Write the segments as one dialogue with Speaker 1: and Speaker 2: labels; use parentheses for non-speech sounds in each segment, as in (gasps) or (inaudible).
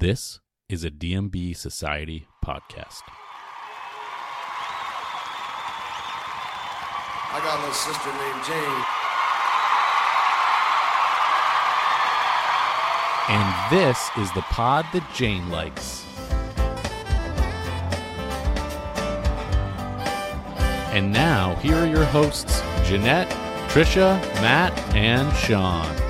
Speaker 1: This is a DMB Society podcast.
Speaker 2: I got a little sister named Jane.
Speaker 1: And this is the pod that Jane likes. And now, here are your hosts Jeanette, Trisha, Matt, and Shawn.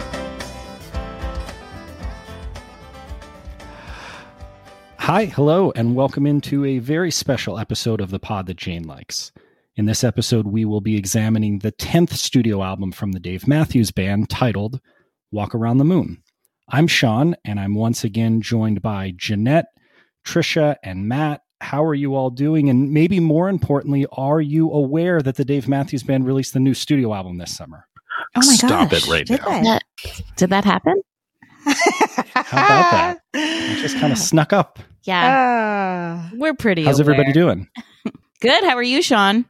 Speaker 3: Hi, hello, and welcome into a very special episode of the pod that Jane likes. In this episode, we will be examining the 10th studio album from the Dave Matthews Band titled Walk Around the Moon. I'm Shawn, and I'm once again joined by Jeanette, Trisha, and Matt. How are you all doing? And maybe more importantly, are you aware that the Dave Matthews Band released the new studio album this summer?
Speaker 4: Oh my
Speaker 1: Stop
Speaker 4: gosh.
Speaker 1: it right
Speaker 4: did
Speaker 1: now.
Speaker 5: That, did that happen?
Speaker 3: How about that? (laughs) It just kind of snuck up.
Speaker 5: Yeah,
Speaker 4: Uh,
Speaker 5: we're pretty.
Speaker 3: How's everybody doing? (laughs)
Speaker 5: Good. How are you, Shawn?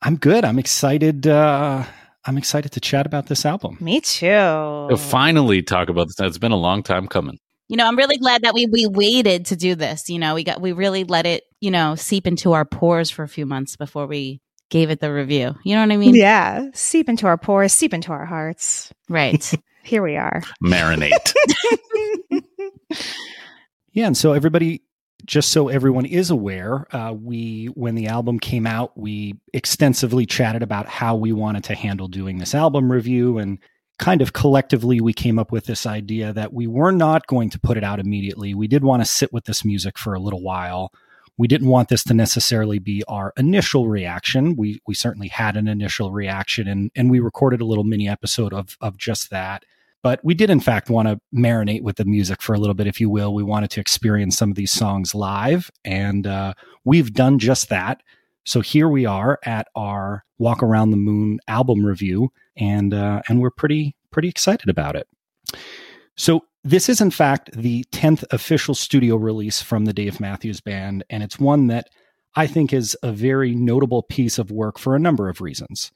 Speaker 3: I'm good. I'm excited. Uh, I'm excited to chat about this album.
Speaker 4: me too.
Speaker 1: To finally talk about this. It's been a long time coming.
Speaker 5: You know, I'm really glad that we we waited to do this. You know, we got we really let it you know seep into our pores for a few months before we gave it the review. You know what I mean?
Speaker 4: yeah, seep into our pores, seep into our hearts.
Speaker 5: Right. (laughs) (laughs)
Speaker 4: Here we are.
Speaker 1: Marinate.
Speaker 3: Yeah, and so everybody, just so everyone is aware, uh, we when the album came out, we extensively chatted about how we wanted to handle doing this album review, and kind of collectively we came up with this idea that we were not going to put it out immediately. We did want to sit with this music for a little while. We didn't want this to necessarily be our initial reaction. We we certainly had an initial reaction, and and we recorded a little mini episode of of just that but we did in fact want to marinate with the music for a little bit if you will. We wanted to experience some of these songs live and uh, we've done just that. So here we are at our walk around the moon album review and uh, and we're pretty pretty excited about it. So this is in fact the 10th official studio release from the dave matthews band and it's one that i think is a very notable piece of work for a number of reasons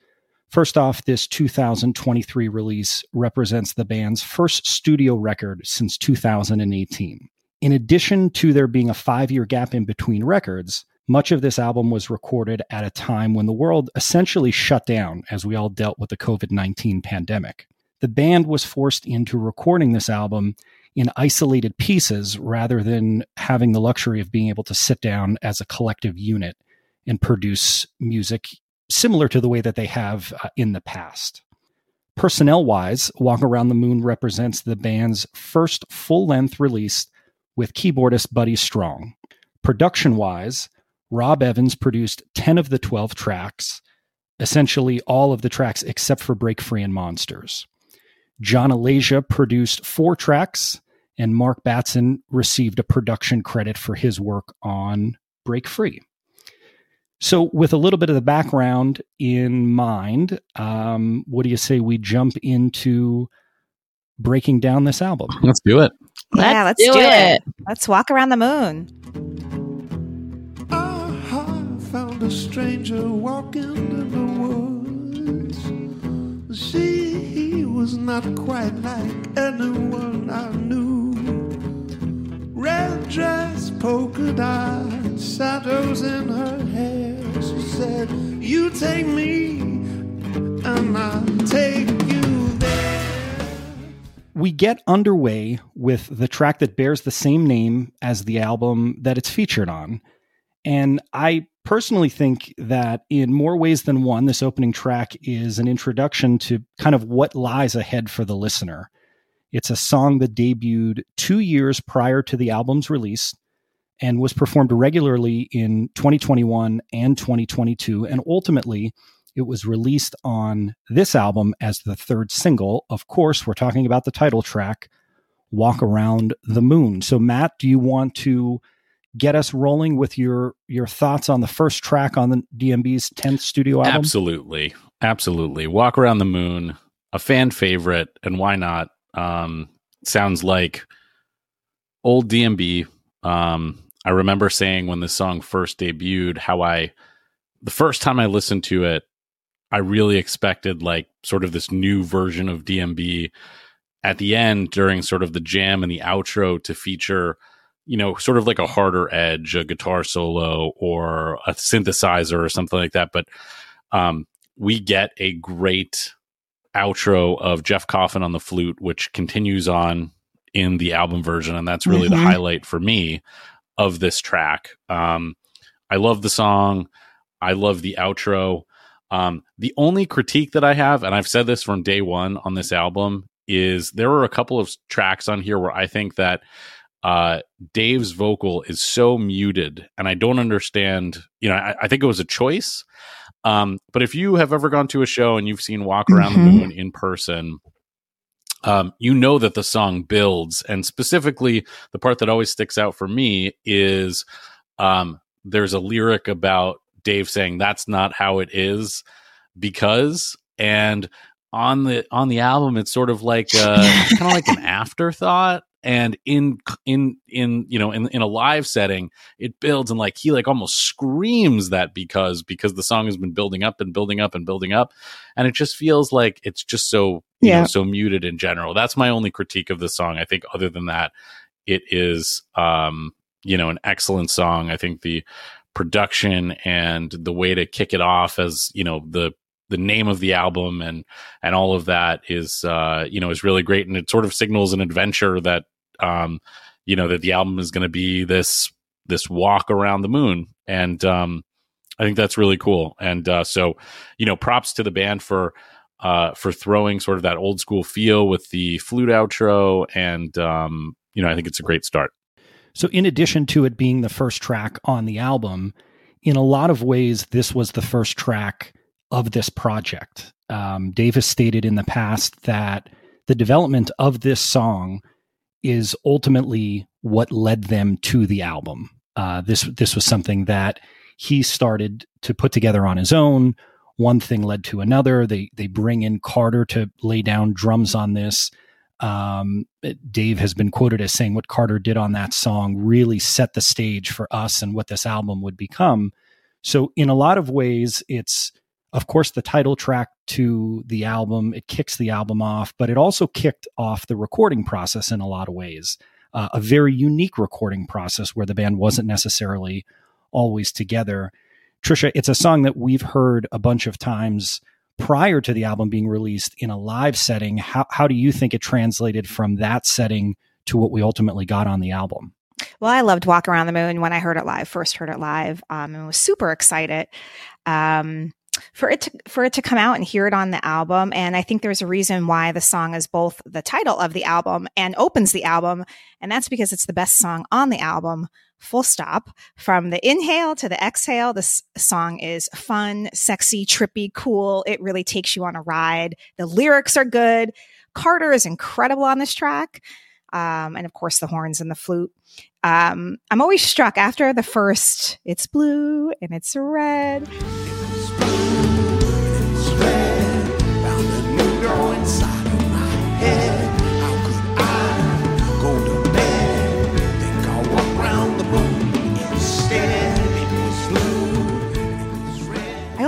Speaker 3: First off, this 2023 release represents the band's first studio record since 2018. In addition to there being a five year gap in between records, much of this album was recorded at a time when the world essentially shut down as we all dealt with the COVID 19 pandemic. The band was forced into recording this album in isolated pieces rather than having the luxury of being able to sit down as a collective unit and produce music similar to the way that they have uh, in the past. Personnel wise, Walk Around the Moon represents the band's first full length release with keyboardist Buddy Strong. Production wise, Rob Evans produced 10 of the 12 tracks, essentially all of the tracks except for Break Free and Monsters. John Alagia produced four tracks, and Mark Batson received a production credit for his work on Break Free. So, with a little bit of the background in mind, um, what do you say we jump into breaking down this album?
Speaker 1: Let's do it.
Speaker 4: yeah, let's do, it. Let's walk around the moon.
Speaker 2: Our heart found a stranger walking in the woods. She was not quite like anyone I knew. Red dress, polka dot, shadows in her hair. She said, You take me, and I'll take you there.
Speaker 3: we get underway with the track that bears the same name as the album that it's featured on. And I personally think that in more ways than one, this opening track is an introduction to kind of what lies ahead for the listener. It's a song that debuted two years prior to the album's release and was performed regularly in 2021 and 2022. And ultimately, it was released on this album as the third single. Of course, we're talking about the title track, Walk Around the Moon. So, Matt, do you want to get us rolling with your your thoughts on the first track on the DMB's 10th studio album?
Speaker 1: Absolutely. Absolutely. Walk Around the Moon, a fan favorite, and why not? Um, sounds like old DMB. Um, I remember saying when this song first debuted how I, the first time I listened to it, I really expected like sort of this new version of DMB at the end during sort of the jam and the outro to feature you know, sort of like a harder edge, a guitar solo or a synthesizer or something like that. But um, we get a great outro of Jeff Coffin on the flute, which continues on in the album version. And that's really
Speaker 4: Mhm.
Speaker 1: the highlight for me of this track. Um, I love the song. I love the outro. Um, the only critique that I have, and I've said this from day one on this album, is there are a couple of tracks on here where I think that uh, Dave's vocal is so muted, and I don't understand. You know, I, I think it was a choice. Um, but if you have ever gone to a show and you've seen Walk Around the
Speaker 4: Mhm.
Speaker 1: Moon in person, um, you know that the song builds, and specifically the part that always sticks out for me is um, there's a lyric about Dave saying that's not how it is because and on the on the album it's sort of like uh kind of like an (laughs) afterthought and in in in you know in in a live setting it builds and like he like almost screams that because because the song has been building up and building up and building up. And it just feels like it's just so you
Speaker 4: Yeah.
Speaker 1: know so muted in general. That's my only critique of the song. I think other than that it is um you know an excellent song. I think the production and the way to kick it off as you know the the name of the album and and all of that is uh you know is really great. And it sort of signals an adventure that um you know that the album is going to be this this walk around the moon. And um i think that's really cool. And uh so you know props to the band for uh for throwing sort of that old school feel with the flute outro. And um you know i think it's a great start.
Speaker 3: So, in addition to it being the first track on the album, in a lot of ways, this was the first track of this project. Um, Dave has stated in the past that the development of this song is ultimately what led them to the album. Uh, this this was something that he started to put together on his own. One thing led to another. They they bring in Carter to lay down drums on this. Um, Dave has been quoted as saying what Carter did on that song really set the stage for us and what this album would become. So, in a lot of ways, it's of course the title track to the album. It kicks the album off, but it also kicked off the recording process in a lot of ways. Uh, a very unique recording process where the band wasn't necessarily always together. Trisha, it's a song that we've heard a bunch of times prior to the album being released in a live setting. How, how do you think it translated from that setting to what we ultimately got on the album?
Speaker 4: Well, I loved Walk Around the Moon when I heard it live, first heard it live, um, and was super excited um, for it to for it to come out and hear it on the album. And I think there's a reason why the song is both the title of the album and opens the album, and that's because it's the best song on the album. Full stop. From the inhale to the exhale, this song is fun, sexy, trippy, cool. It really takes you on a ride. The lyrics are good. Carter is incredible on this track. Um, and of course, the horns and the flute. Um, I'm always struck after the first, it's blue and it's red.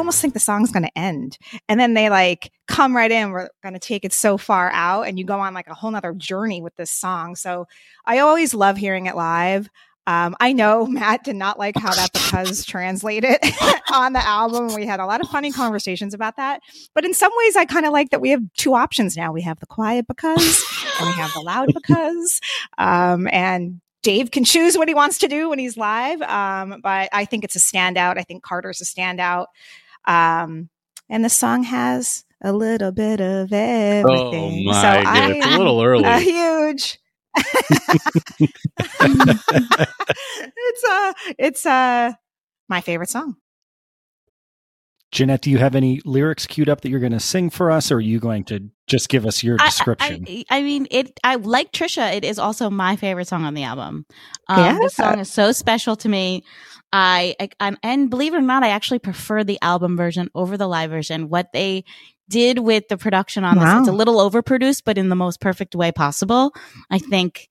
Speaker 4: Almost think the song's going to end. And then they like come right in. We're going to take it so far out and you go on like a whole nother journey with this song. So I always love hearing it live. Um, I know (laughs) Matt did not like how that because (laughs) translated (laughs) on the album. We had a lot of funny conversations about that. But in some ways, I kind of like that we have two options now. We have the quiet because and we have the loud because. Um, and Dave can choose what he wants to do when he's live. Um, but I think it's a standout. I think Carter's a standout. Um, and the song has a little bit of everything.
Speaker 1: oh my
Speaker 4: so
Speaker 1: god (laughs) (laughs) it's
Speaker 4: I,
Speaker 1: a little early
Speaker 4: a huge. it's uh it's uh my favorite song.
Speaker 3: Jeanette, do you have any lyrics queued up that you're going to sing for us, or are you going to just give us your
Speaker 5: I-
Speaker 3: description?
Speaker 5: I, I, mean, it. I like Trisha. It is also my favorite song on the album. Um,
Speaker 4: Yeah.
Speaker 5: This song is so special to me. I, I I'm, and believe it or not, I actually prefer the album version over the live version. What they did with the production on this, it's a little overproduced, but in the most perfect way possible. I think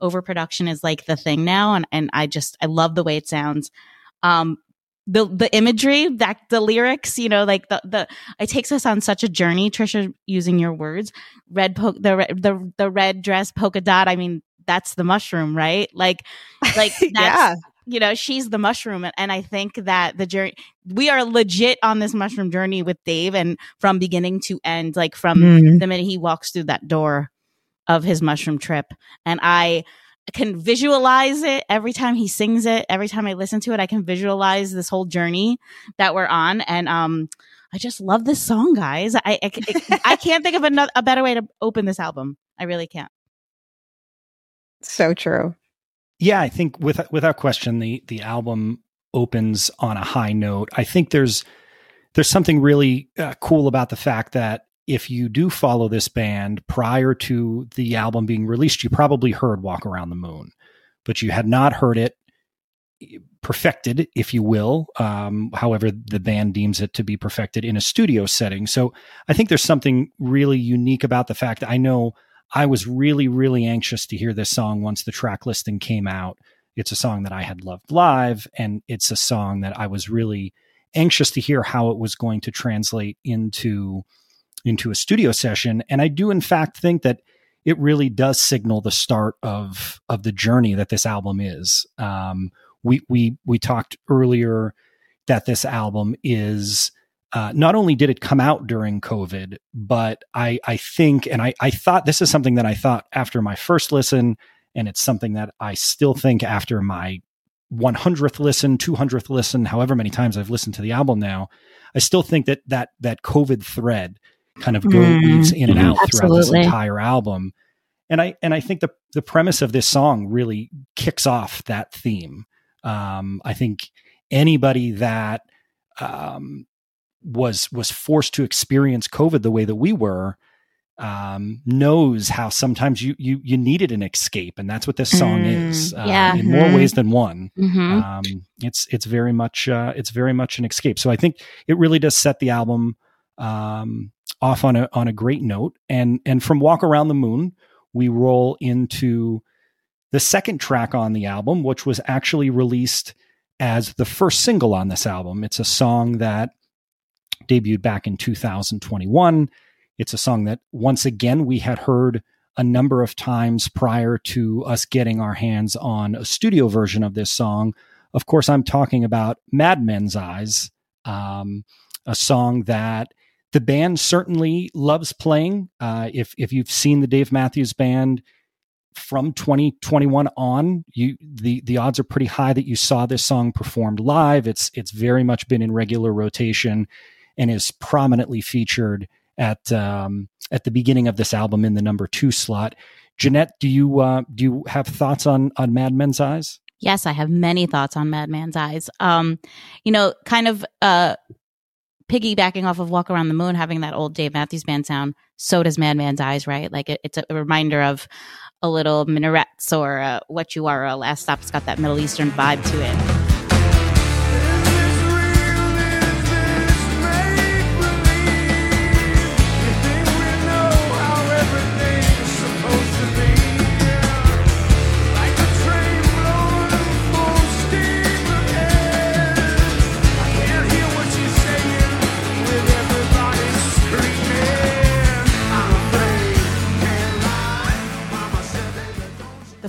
Speaker 5: overproduction is like the thing now, and and I just I love the way it sounds. Um, the the imagery that the lyrics you know like the the it takes us on such a journey trisha using your words red po- the the the red dress polka dot i mean that's the mushroom, right? Like, like (laughs) that's,
Speaker 4: yeah.
Speaker 5: You know, she's the mushroom. And, and I think that the journey, we are legit on this mushroom journey with Dave and from beginning to end, like from
Speaker 4: Mhm.
Speaker 5: the minute he walks through that door of his mushroom trip. And I can visualize it every time he sings it. Every time I listen to it, I can visualize this whole journey that we're on. And, um, I just love this song, guys. I, I, I, I can't think of another, a better way to open this album. I really can't.
Speaker 4: So true.
Speaker 3: Yeah, I think with, without question, the the album opens on a high note. I think there's there's something really uh, cool about the fact that if you do follow this band prior to the album being released, you probably heard "Walk Around the Moon," but you had not heard it perfected, if you will, um, however the band deems it to be perfected in a studio setting. So I think there's something really unique about the fact that I know I was really, really anxious to hear this song once the track listing came out. It's a song that I had loved live, and it's a song that I was really anxious to hear how it was going to translate into into a studio session. And I do, in fact, think that it really does signal the start of of the journey that this album is. Um, we we we talked earlier that this album is uh, not only did it come out during COVID, but I I think and I I thought this is something that I thought after my first listen, and it's something that I still think after my 100th listen, 200th listen, however many times I've listened to the album now, I still think that that that COVID thread kind of goes
Speaker 5: Mm,
Speaker 3: in and out throughout this entire album. And I and I think the the premise of this song really kicks off that theme. Um, I think anybody that um, was was forced to experience COVID the way that we were um, knows how sometimes you you you needed an escape, and that's what this song
Speaker 4: Mm,
Speaker 3: is. Uh,
Speaker 5: yeah.
Speaker 3: in more
Speaker 4: Mhm.
Speaker 3: ways than one.
Speaker 5: Mm-hmm.
Speaker 3: Um, it's it's very much uh, it's very much an escape. So I think it really does set the album um, off on a on a great note. And and from Walk Around the Moon, we roll into the second track on the album, which was actually released as the first single on this album. It's a song that debuted back in 2021. It's a song that once again we had heard a number of times prior to us getting our hands on a studio version of this song. Of course, I'm talking about Madman's Eyes, um, a song that the band certainly loves playing. Uh, if if you've seen the Dave Matthews Band from 2021 on, you the the odds are pretty high that you saw this song performed live. It's it's very much been in regular rotation and is prominently featured at um, at the beginning of this album in the number two slot. Jeanette, do you uh, do you have thoughts on on Madman's Eyes?
Speaker 5: Yes, I have many thoughts on Madman's Eyes. Um, you know, kind of uh piggybacking off of Walk Around the Moon, having that old Dave Matthews Band sound, so does Madman's Eyes, right? Like it, it's a, reminder of a little minarets or uh, what you are. Uh, last stop, it's got that Middle Eastern vibe to it.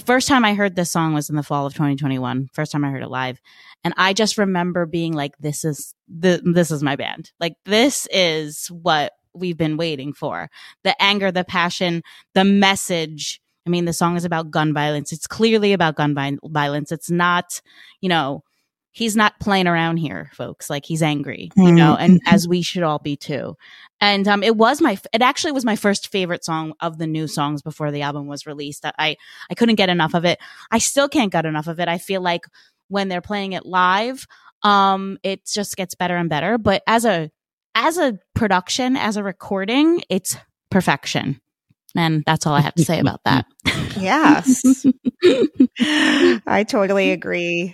Speaker 5: First time I heard this song was in the fall of 2021. First time I heard it live, and I just remember being like, "This is the this is my band. Like this is what we've been waiting for. The anger, the passion, the message. I mean, the song is about gun violence. It's clearly about gun vi- violence. It's not, you know, he's not playing around here, folks. Like he's angry, you know, and as (laughs) we should all be too. And um, it was my, it actually was my first favorite song of the new songs before the album was released. I, I couldn't get enough of it. I still can't get enough of it. I feel like when they're playing it live, um, it just gets better and better. But as a, as a production, as a recording, it's perfection. And that's all I have to say about that. (laughs)
Speaker 4: Yes. (laughs) I totally agree.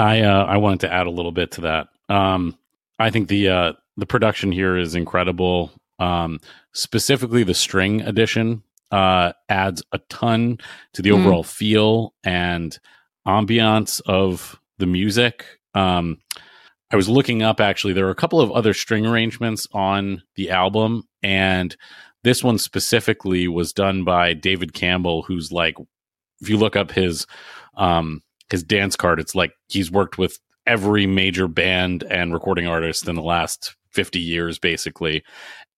Speaker 1: I uh, I wanted to add a little bit to that. Um, I think the uh, the production here is incredible. Um, specifically, the string addition uh, adds a ton to the
Speaker 5: Mm.
Speaker 1: overall feel and ambiance of the music. Um, I was looking up actually. There are a couple of other string arrangements on the album, and this one specifically was done by David Campbell, who's like if you look up his um his dance card, it's like he's worked with every major band and recording artist in the last 50 years, basically.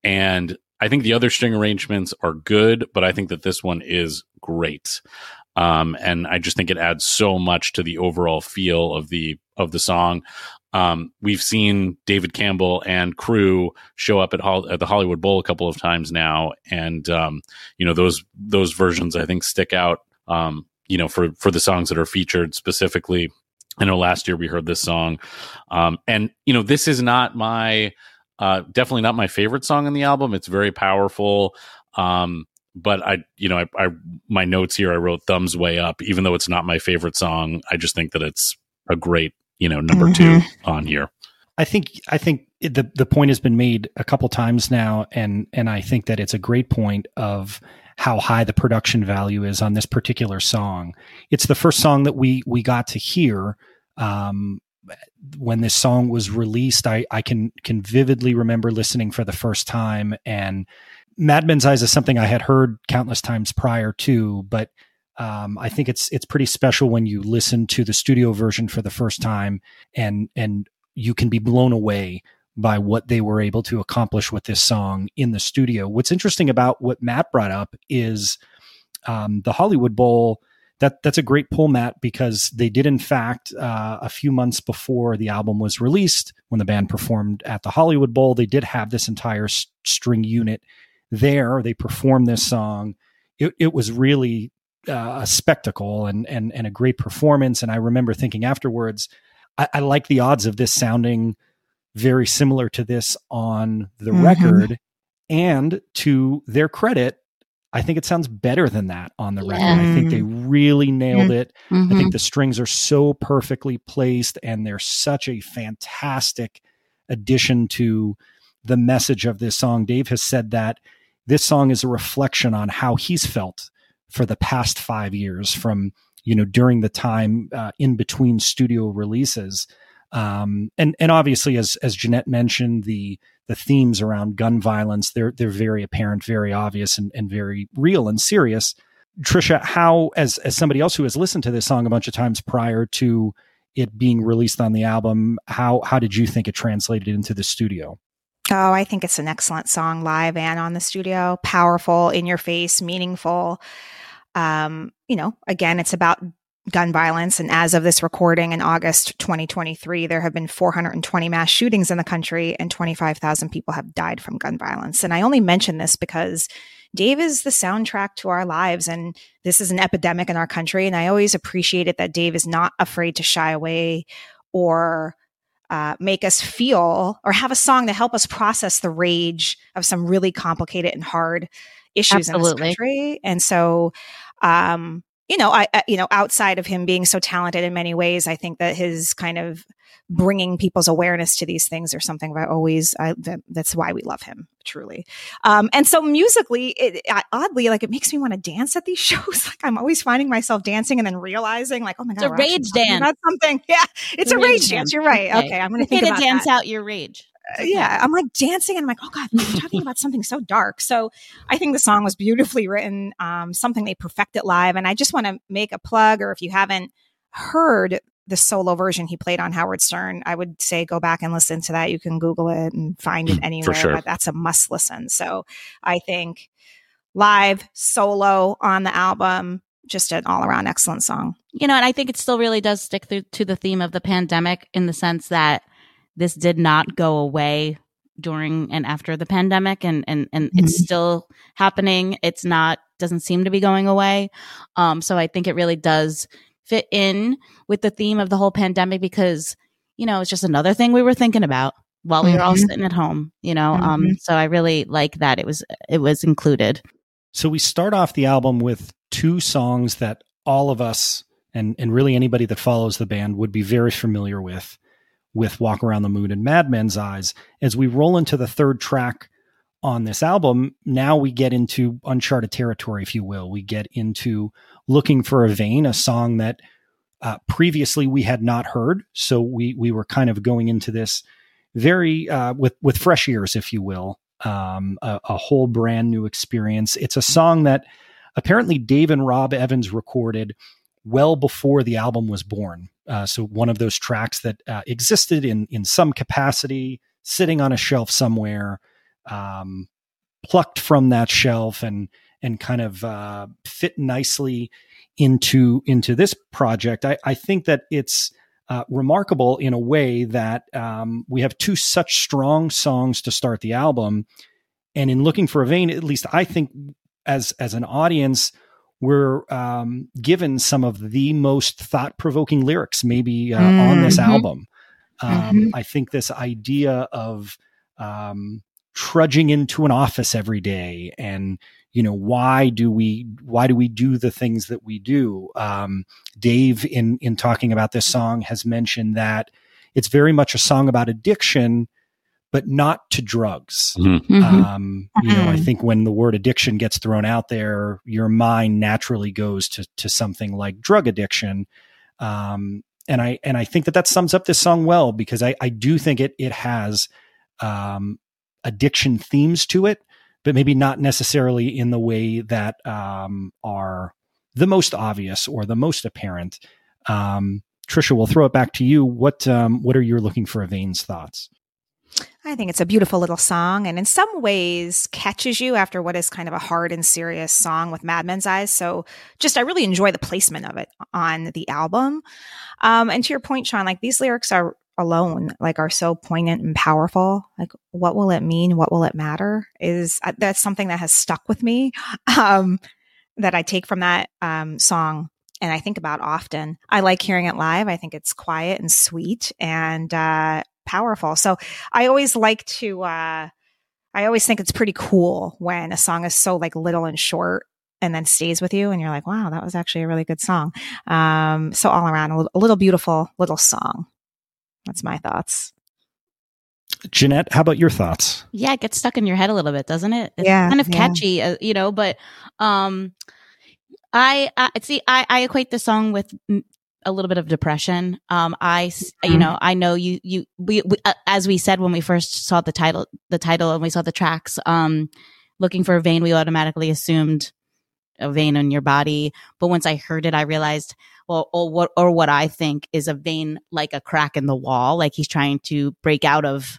Speaker 1: And I think the other string arrangements are good, but I think that this one is great. Um, and I just think it adds so much to the overall feel of the of the song. Um, we've seen David Campbell and crew show up at, Hol- at the Hollywood Bowl a couple of times now, and um, you know those those versions I think stick out. Um, you know for for the songs that are featured specifically. I know last year we heard this song, um, and you know this is not my uh, definitely not my favorite song on the album. It's very powerful. Um, but I, you know, I, I, my notes here, I wrote thumbs way up, even though it's not my favorite song. I just think that it's a great you know number mm-hmm. two on here.
Speaker 3: I think I think the the point has been made a couple times now, and and I think that it's a great point of how high the production value is on this particular song. It's the first song that we we got to hear um, when this song was released. I I can can vividly remember listening for the first time, and Madman's Eyes is something I had heard countless times prior to, but um, I think it's it's pretty special when you listen to the studio version for the first time and and you can be blown away by what they were able to accomplish with this song in the studio. What's interesting about what Matt brought up is um, the Hollywood Bowl. That that's a great pull, Matt, because they did in fact uh, a few months before the album was released, when the band performed at the Hollywood Bowl, they did have this entire s- string unit there. They performed this song. It, it was really uh, a spectacle and and and a great performance. And I remember thinking afterwards, I, I like the odds of this sounding very similar to this on the mm-hmm. record. And to their credit, I think it sounds better than that on the record. I think they really nailed mm-hmm. it. Mm-hmm. I think mm-hmm. the strings are so perfectly placed and they're such a fantastic addition to the message of this song. Dave has said that this song is a reflection on how he's felt for the past five years from you know during the time uh, in between studio releases um, and and obviously as as Jeanette mentioned the the themes around gun violence they're they're very apparent very obvious and, and very real and serious Trisha how as as somebody else who has listened to this song a bunch of times prior to it being released on the album how how did you think it translated into the studio
Speaker 4: Oh, I think it's an excellent song live and on the studio. Powerful, in your face, meaningful. Um, you know, again, it's about gun violence. And as of this recording in August 2023, there have been 420 mass shootings in the country and 25,000 people have died from gun violence. And I only mention this because Dave is the soundtrack to our lives. And this is an epidemic in our country. And I always appreciate it that Dave is not afraid to shy away or uh, make us feel or have a song to help us process the rage of some really complicated and hard issues Absolutely. in this country. And so, um, you know, I, I, you know, outside of him being so talented in many ways, I think that his kind of bringing people's awareness to these things or something that always I, that, that's why we love him truly. Um, and so musically, it, oddly, like it makes me want to dance at these (laughs) shows. like I'm always finding myself dancing and then realizing, like, oh my god,
Speaker 5: it's a rage dance. About
Speaker 4: something, (laughs) yeah, it's, it's a rage, rage dance. dance. You're right. Okay, okay I'm going to think
Speaker 5: about dance that. out your rage.
Speaker 4: Yeah, I'm like dancing and I'm like, oh God, we're talking about something so dark. So I think the song was beautifully written, um, something they perfected live. And I just want to make a plug, or if you haven't heard the solo version he played on Howard Stern, I would say go back and listen to that. You can Google it and find it anywhere, sure. but that's a must listen. So I think live, solo on the album, just an all around excellent song.
Speaker 5: You know, and I think it still really does stick through to the theme of the pandemic in the sense that this did not go away during and after the pandemic and and and mm-hmm. it's still happening it's not doesn't seem to be going away um so i think it really does fit in with the theme of the whole pandemic because you know it's just another thing we were thinking about while we mm-hmm. were all mm-hmm. sitting at home you know um, mm-hmm. um so i really like that it was it was included
Speaker 3: so we start off the album with two songs that all of us and and really anybody that follows the band would be very familiar with with Walk Around the Moon and Madman's Eyes. As we roll into the third track on this album, now we get into uncharted territory, if you will. We get into Looking for a Vein, a song that uh, previously we had not heard. So we we were kind of going into this very uh, with with fresh ears, if you will, um, a, a, whole brand new experience. It's a song that apparently Dave and Rob Evans recorded well before the album was born. Uh, so one of those tracks that uh, existed in in some capacity, sitting on a shelf somewhere, um, plucked from that shelf and and kind of uh, fit nicely into into this project. I, I think that it's uh, remarkable in a way that um, we have two such strong songs to start the album, and in looking for a vein, at least I think as as an audience we're um, given some of the most thought provoking lyrics, maybe uh, mm-hmm. on this mm-hmm. album. Um, mm-hmm. I think this idea of um, trudging into an office every day and you know why do we why do we do the things that we do um, dave in in talking about this song has mentioned that it's very much a song about addiction but not to drugs. Mm-hmm. mm-hmm. Um, you know, I mm-hmm. think when the word addiction gets thrown out there, your mind naturally goes to to something like drug addiction. Um, and I and I think that that sums up this song well because I I do think it it has um, addiction themes to it, but maybe not necessarily in the way that um, are the most obvious or the most apparent. Um, Trisha, we'll throw it back to you. What um, what are your looking for a Vein's thoughts?
Speaker 4: I think it's a beautiful little song and in some ways catches you after what is kind of a hard and serious song with Madman's Eyes. So just, I really enjoy the placement of it on the album. Um, and to your point, Shawn, like these lyrics are alone, like are so poignant and powerful. Like what will it mean? What will it matter? Is uh, that's something that has stuck with me. (laughs) Um, that I take from that um, song and I think about often. I like hearing it live. I think it's quiet and sweet and uh, powerful. So I always like to, uh, I always think it's pretty cool when a song is so like little and short and then stays with you and you're like, wow, that was actually a really good song. Um, so all around a little, a little beautiful little song. That's my thoughts.
Speaker 3: Jeanette, how about your thoughts?
Speaker 5: Yeah, it gets stuck in your head a little bit, doesn't it? It's
Speaker 4: yeah,
Speaker 5: kind of catchy, yeah. uh, you know, but um I, I see I, I equate the song with a little bit of depression. Um, I, mm-hmm. you know, I know you, you, we, we uh, as we said when we first saw the title, the title, and we saw the tracks, um, looking for a vein, we automatically assumed a vein in your body. But once I heard it, I realized, well, or what, or what I think is a vein like a crack in the wall, like he's trying to break out of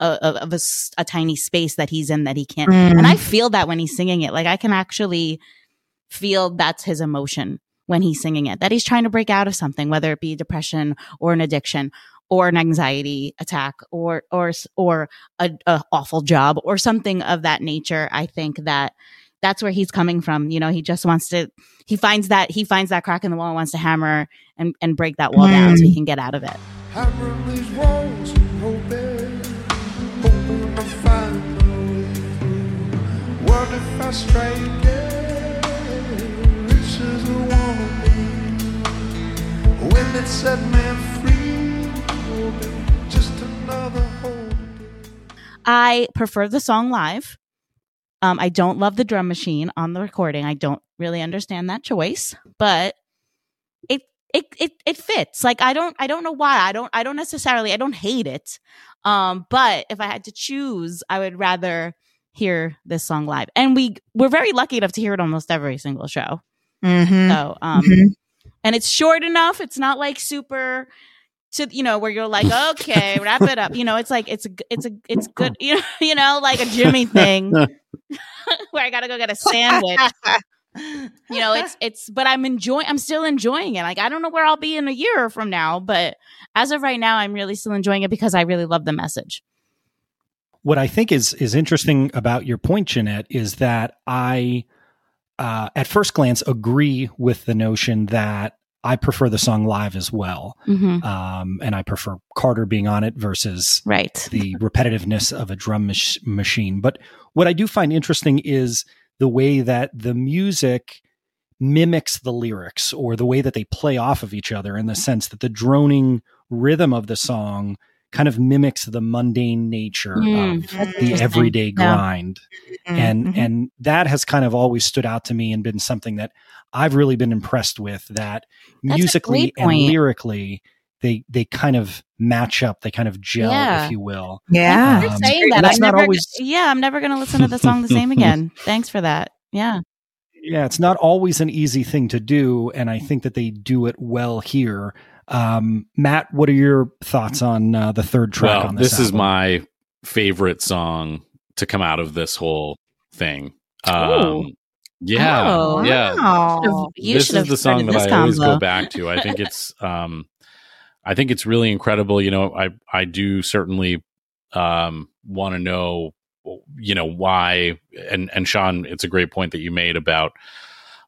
Speaker 5: of a, a, tiny space that he's in that he can't. Mm. And I feel that when he's singing it, like I can actually feel that's his emotion when he's singing it, that he's trying to break out of something, whether it be depression or an addiction or an anxiety attack or, or, or a, a awful job or something of that nature. I think that that's where he's coming from. You know, he just wants to, he finds that, he finds that crack in the wall and wants to hammer and, and break that wall mm. down so he can get out of it. What if I strike when it set me free. Just another I prefer the song live. Um, I don't love the drum machine on the recording. I don't really understand that choice, but it it it it fits. Like I don't I don't know why. I don't I don't necessarily I don't hate it. Um, but if I had to choose, I would rather hear this song live. And we we're very lucky enough to hear it almost every single show. Mm-hmm. So um mm-hmm and it's short enough. It's not like super to you know where you're like okay (laughs) wrap it up you know it's like it's a it's a it's good you know (laughs) you know like a jimmy thing (laughs) where i gotta go get a sandwich you know it's it's but i'm enjoying i'm still enjoying it like i don't know where i'll be in a year from now but as of right now i'm really still enjoying it because i really love the message
Speaker 3: what i think is is interesting about your point jeanette is that i uh, at first glance agree with the notion that I prefer the song live as well. Mm-hmm. Um, and I prefer Carter being on it versus
Speaker 5: right.
Speaker 3: the (laughs) repetitiveness of a drum mach- machine. But what I do find interesting is the way that the music mimics the lyrics or the way that they play off of each other in the sense that the droning rhythm of the song kind of mimics the mundane nature mm, of the everyday grind. Mm-hmm. And mm-hmm. and that has kind of always stood out to me and been something that I've really been impressed with that That's musically and lyrically they they kind of match up, they kind of gel, yeah. if you will.
Speaker 4: Yeah.
Speaker 5: Um, saying that. I'm never, always... Yeah, I'm never gonna listen to the song the same again. (laughs) Thanks for that. Yeah.
Speaker 3: yeah, it's not always an easy thing to do, and I think that they do it well here. Um, Matt, what are your thoughts on uh, the third track?
Speaker 1: Well,
Speaker 3: on this,
Speaker 1: this is my favorite song to come out of this whole thing. Um, yeah,
Speaker 5: Oh,
Speaker 1: yeah.
Speaker 4: Wow.
Speaker 1: This is the song that
Speaker 5: this
Speaker 1: I always go back to. I think it's, (laughs) um, I think it's really incredible. You know, I I do certainly um, want to know, you know, why. And and Shawn, it's a great point that you made about,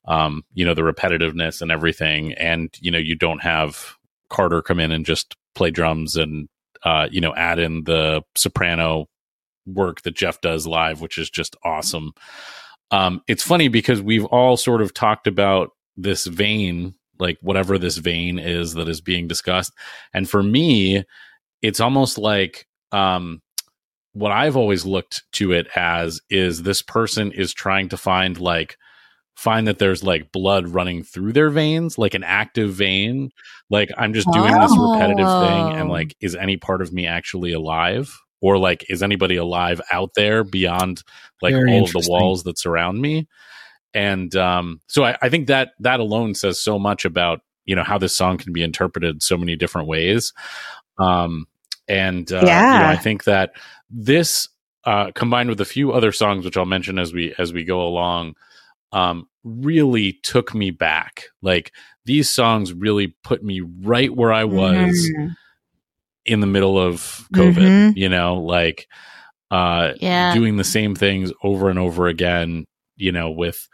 Speaker 1: um, you know, the repetitiveness and everything. And you know, you don't have Carter come in and just play drums and uh, you know add in the soprano work that Jeff does live, which is just awesome. Um, it's funny because we've all sort of talked about this vein, like whatever this vein is that is being discussed. And for me, it's almost like um, what I've always looked to it as is this person is trying to find like find that there's like blood running through their veins, like an active vein. Like I'm just doing this repetitive thing, and
Speaker 5: Oh.
Speaker 1: like, is any part of me actually alive? Or like, is anybody alive out there beyond like
Speaker 3: Very
Speaker 1: all of the walls that surround me? And um, so I, I think that that alone says so much about you know how this song can be interpreted so many different ways. Um, and uh, you know,
Speaker 4: Yeah.
Speaker 1: I think that this uh, combined with a few other songs, which I'll mention as we as we go along, um, really took me back. Like these songs really put me right where I was
Speaker 4: Mhm.
Speaker 1: in the middle of COVID.
Speaker 4: Mhm.
Speaker 1: You know, like uh,
Speaker 5: Yeah.
Speaker 1: doing the same things over and over again. You know, with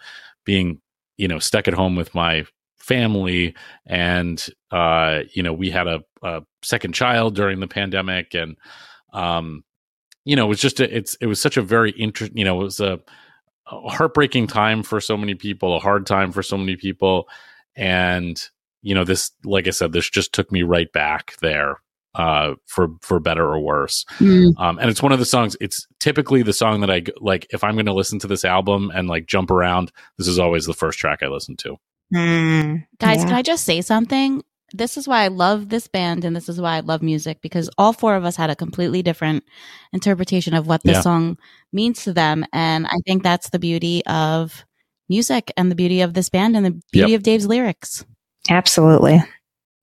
Speaker 1: being you know stuck at home with my family and uh you know we had a, a second child during the pandemic and um you know it was just a, it's it was such a very interesting you know it was a, a heartbreaking time for so many people a hard time for so many people and you know this like i said this just took me right back there uh for for better or worse
Speaker 5: Mm.
Speaker 1: um, and it's one of the songs. It's typically the song that i like. If I'm going to listen to this album and like jump around, this is always the first track I listen to.
Speaker 4: Mm.
Speaker 5: Guys,
Speaker 4: Yeah.
Speaker 5: can I just say something? This is why I love this band and this is why I love music because all four of us had a completely different interpretation of what this
Speaker 1: Yeah.
Speaker 5: song means to them. And I think that's the beauty of music and the beauty of this band and the beauty of Dave's lyrics.
Speaker 4: Absolutely.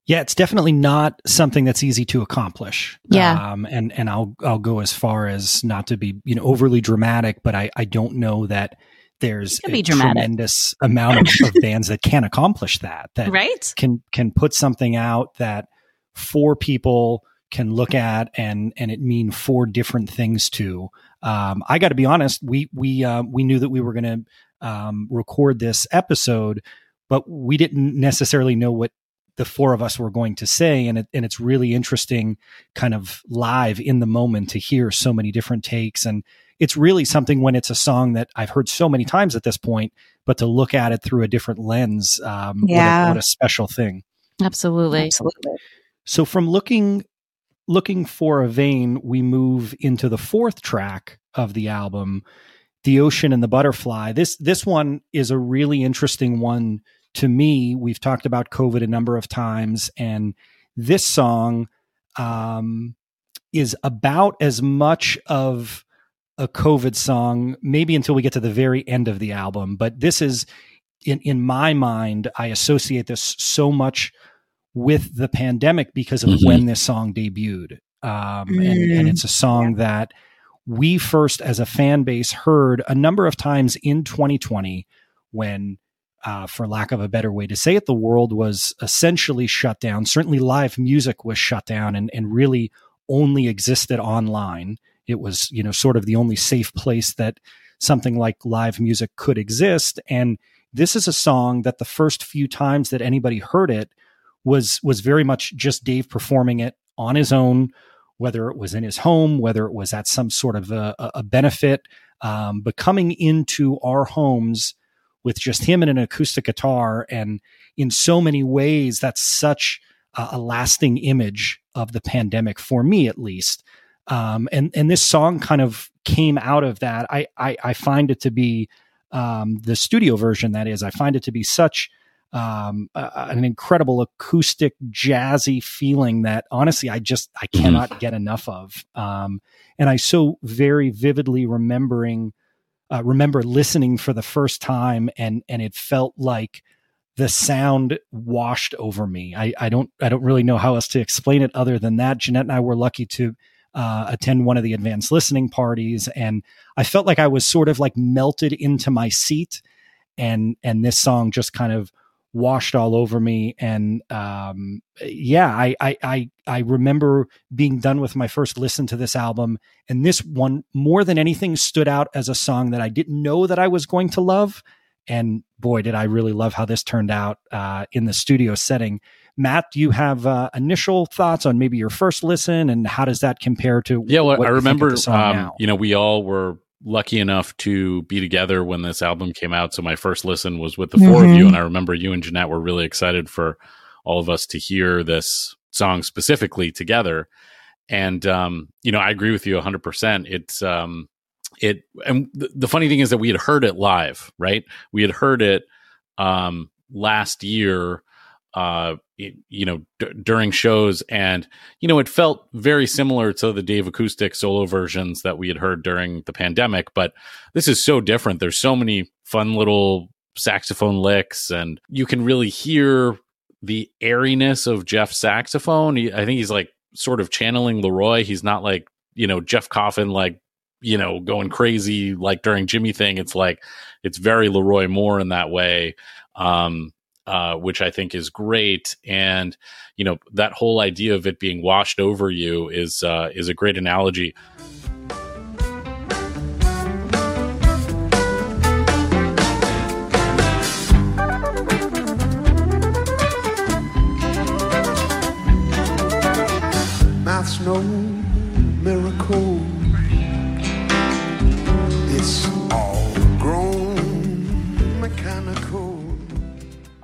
Speaker 3: Yeah, it's definitely not something that's easy to accomplish.
Speaker 5: Yeah.
Speaker 3: Um, and, and I'll, I'll go as far as not to be, you know, overly dramatic, but I, I don't know that there's a
Speaker 5: dramatic.
Speaker 3: tremendous amount of, of (laughs) bands that can accomplish that, that
Speaker 5: Right?
Speaker 3: can, can put something out that four people can look at and, and it mean four different things to. Um, I got to be honest, we, we, uh, we knew that we were going to, um, record this episode, but we didn't necessarily know what the four of us were going to say and it, and it's really interesting kind of live in the moment to hear so many different takes and it's really something when it's a song that I've heard so many times at this point but to look at it through a different lens um what a-
Speaker 4: Yeah.
Speaker 3: what, a, special thing
Speaker 5: Absolutely.
Speaker 4: Absolutely.
Speaker 3: so from looking looking for a vein we move into the fourth track of the album the ocean and the butterfly this this one is a really interesting one to me we've talked about covid a number of times and this song um, is about as much of a covid song maybe until we get to the very end of the album. But this is in in my mind i associate this so much with the pandemic because of
Speaker 1: Mhm.
Speaker 3: when this song debuted. Um, and, and
Speaker 4: Mm.
Speaker 3: it's a song that we first as a fan base heard a number of times in 2020 when uh, for lack of a better way to say it the world was essentially shut down. Certainly live music was shut down and, and really only existed online it was you know sort of the only safe place that something like live music could exist and this is a song that the first few times that anybody heard it was was very much just Dave performing it on his own, whether it was in his home, whether it was at some sort of a, a benefit, um, but coming into our homes with just him and an acoustic guitar, and in so many ways, that's such a, a lasting image of the pandemic for me, at least. Um, and and this song kind of came out of that. I I, I find it to be um, the studio version. That is, I find it to be such um, uh, an incredible acoustic jazzy feeling that honestly I just I cannot get enough of. Um, and I so very vividly remembering uh, remember listening for the first time and and it felt like the sound washed over me. I, I don't I don't really know how else to explain it other than that. Jeanette and I were lucky to uh, attend one of the advanced listening parties, and I felt like I was sort of like melted into my seat, and and this song just kind of washed all over me. And um, yeah, I, I I I remember being done with my first listen to this album, and this one more than anything stood out as a song that I didn't know that I was going to love and boy, did I really love how this turned out uh, in the studio setting. Matt, do you have uh, initial thoughts on maybe your first listen, and how does that compare to?
Speaker 1: Yeah, well, I remember, um, you know, we all were lucky enough to be together when this album came out. So my first listen was with the mm-hmm. four of you, mm-hmm. and I remember you and Jeanette were really excited for all of us to hear this song specifically together. And um, you know, I agree with you 100. percent It's um, it and the, the, funny thing is that we had heard it live right we had heard it um last year uh you know d- during shows and you know it felt very similar to the dave acoustic solo versions that we had heard during the pandemic but this is so different there's so many fun little saxophone licks and you can really hear the airiness of jeff's saxophone he, i think he's like sort of channeling leroy he's not like you know jeff coffin like you know, going crazy like during Jimmy thing. It's like it's very Leroy Moore in that way. Um, uh, which I think is great. And you know that whole idea of it being washed over you is uh, is a great analogy. Math's no miracle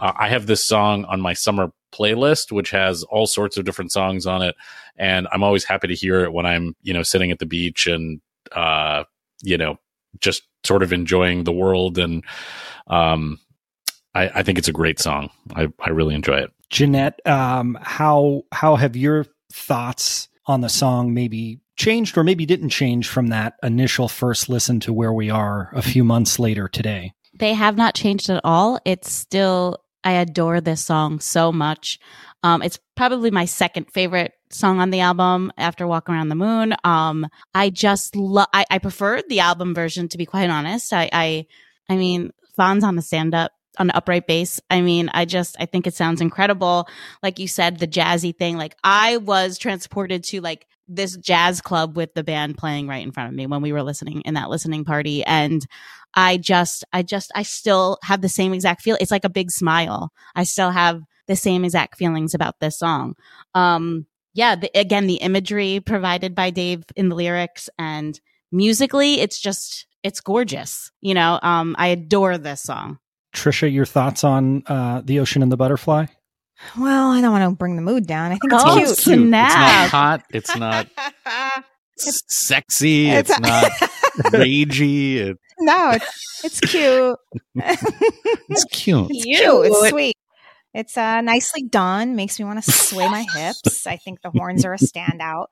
Speaker 1: uh, I have this song on my summer playlist, which has all sorts of different songs on it, and I'm always happy to hear it when I'm you know sitting at the beach and uh, you know just sort of enjoying the world and um, I, I, think it's a great song. I, I really enjoy it.
Speaker 3: Jeanette, um, how how have your thoughts on the song maybe changed or maybe didn't change from that initial first listen to where we are a few months later today?
Speaker 5: They have not changed at all. It's still I adore this song so much. Um, it's probably my second favorite song on the album after Walk Around the Moon. Um, I just love, I, I prefer the album version to be quite honest. I, I, I mean, Fonz on the stand up on upright bass. I mean, I just, I think it sounds incredible. Like you said, the jazzy thing, like I was transported to like this jazz club with the band playing right in front of me when we were listening in that listening party. And I just, I just, I still have the same exact feel. It's like a big smile. I still have the same exact feelings about this song. Um, yeah, the, again, the imagery provided by Dave in the lyrics and musically, it's just, it's gorgeous. You know, um, I adore this song.
Speaker 3: Trisha, your thoughts on uh, the ocean and the butterfly?
Speaker 4: Well, I don't want to bring the mood down. I think it's oh, cute.
Speaker 1: It's, cute. it's not hot. It's not (laughs) it's, sexy. It's, it's not (laughs) ragey. It,
Speaker 4: no, it's, it's cute.
Speaker 1: it's cute.
Speaker 4: It's cute. It's sweet. It's uh, nicely done. Makes me want to sway my hips. (laughs) I think the horns are a standout.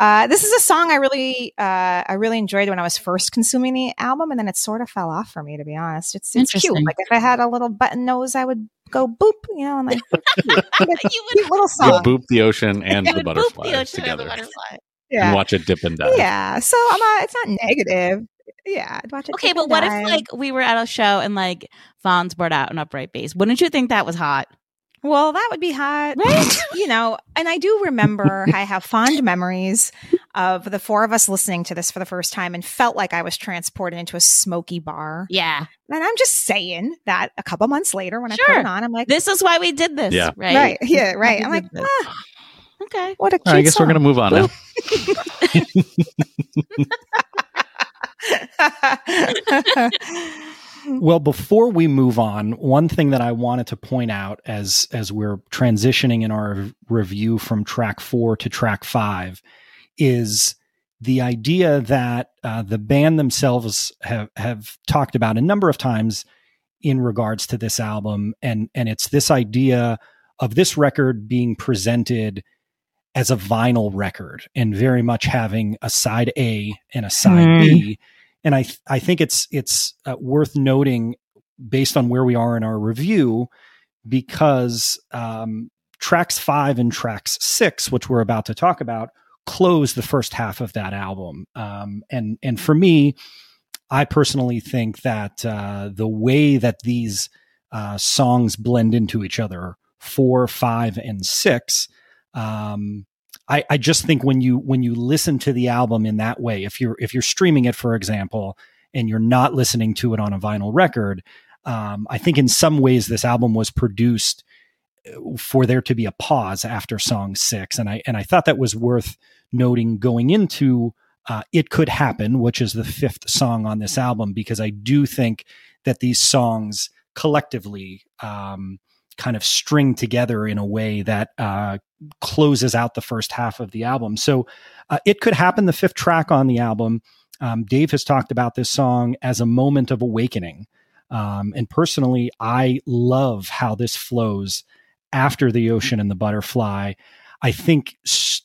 Speaker 4: Uh, this is a song I really, uh, I really enjoyed when I was first consuming the album, and then it sort of fell off for me, to be honest. It's, it's cute. Like if I had a little button nose, I would go boop, you know, and like (laughs) you would,
Speaker 1: little (laughs) song. You boop the ocean (laughs) and the butterfly the together. The butterfly. Yeah. And watch it dip and die.
Speaker 4: Yeah. So I'm not, it's not negative. Yeah. Watch it
Speaker 5: okay, but what if like we were at a show and like Fonz brought out an upright bass? Wouldn't you think that was hot?
Speaker 4: Well, that would be hot. Right? (laughs) you know, and I do remember, I have fond memories of the four of us listening to this for the first time and felt like I was transported into a smoky bar.
Speaker 5: Yeah.
Speaker 4: And I'm just saying that a couple months later when sure. I put it on, I'm like,
Speaker 5: this is why we did this.
Speaker 1: Yeah.
Speaker 5: Right.
Speaker 4: Right. Yeah. Right. I'm like, ah, okay. What a cute
Speaker 1: I guess
Speaker 4: song.
Speaker 1: we're going to move on now. (laughs) (laughs) (laughs)
Speaker 3: Well, before we move on, one thing that I wanted to point out as as we're transitioning in our review from track 4 to track 5 is the idea that uh, the band themselves have have talked about a number of times in regards to this album and and it's this idea of this record being presented as a vinyl record and very much having a side A and a side mm. B and I I think it's it's uh, worth noting based on where we are in our review because um, tracks five and tracks six, which we're about to talk about, close the first half of that album. Um, and and for me, I personally think that uh, the way that these uh, songs blend into each other, four, five, and six. Um, I, I just think when you when you listen to the album in that way, if you're if you're streaming it, for example, and you're not listening to it on a vinyl record, um, I think in some ways this album was produced uh, for there to be a pause after song six, and I and I thought that was worth noting going into uh, "It Could Happen," which is the fifth song on this album, because I do think that these songs collectively um, kind of string together in a way that uh, closes out the first half of the album. So, uh, "It Could Happen," the fifth track on the album. Um, Dave has talked about this song as a moment of awakening. Um, and personally, I love how this flows after the ocean and the butterfly. I think,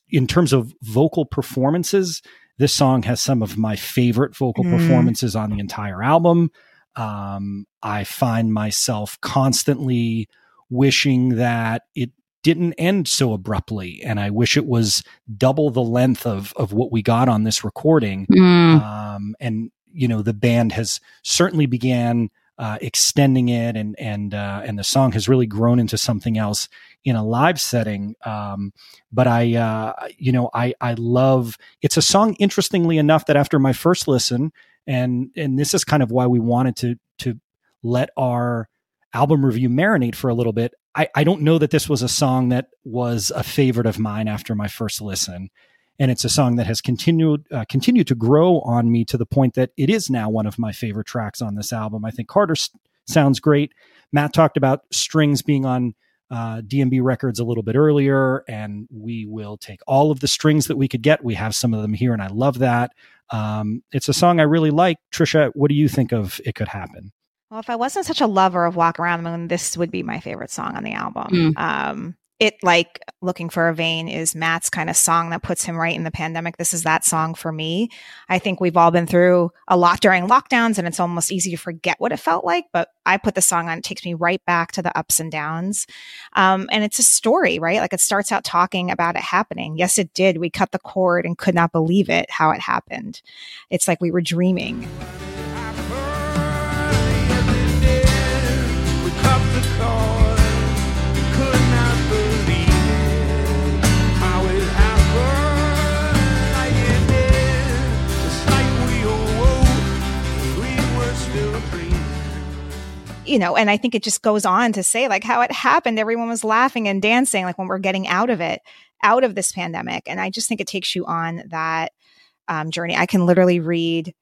Speaker 3: in terms of vocal performances, this song has some of my favorite vocal mm. performances on the entire album. Um, I find myself constantly wishing that it didn't end so abruptly, and I wish it was double the length of of what we got on this recording. Mm. Um, and you know, the band has certainly began uh, extending it, and and uh, and the song has really grown into something else in a live setting. Um, but I, uh, you know, I I love it's a song. Interestingly enough, that after my first listen, and and this is kind of why we wanted to to let our album review marinate for a little bit. I, I don't know that this was a song that was a favorite of mine after my first listen and it's a song that has continued uh, continued to grow on me to the point that it is now one of my favorite tracks on this album. I think Carter s- sounds great. Matt talked about strings being on uh, DMB records a little bit earlier, and we will take all of the strings that we could get. We have some of them here, and I love that. Um, it's a song I really like. Trisha, what do you think of "It Could Happen"?
Speaker 4: Well, if I wasn't such a lover of Walk Around the Moon, this would be my favorite song on the album. Mm. Um, it like looking for a vein is Matt's kind of song that puts him right in the pandemic. This is that song for me. I think we've all been through a lot during lockdowns and it's almost easy to forget what it felt like, but I put the song on, it takes me right back to the ups and downs. Um, and it's a story, right? Like it starts out talking about it happening. Yes, it did. We cut the cord and could not believe it, how it happened. It's like we were dreaming. You know, and I think it just goes on to say like how it happened. Everyone was laughing and dancing, like when we're getting out of it, out of this pandemic. And I just think it takes you on that um, journey. I can literally read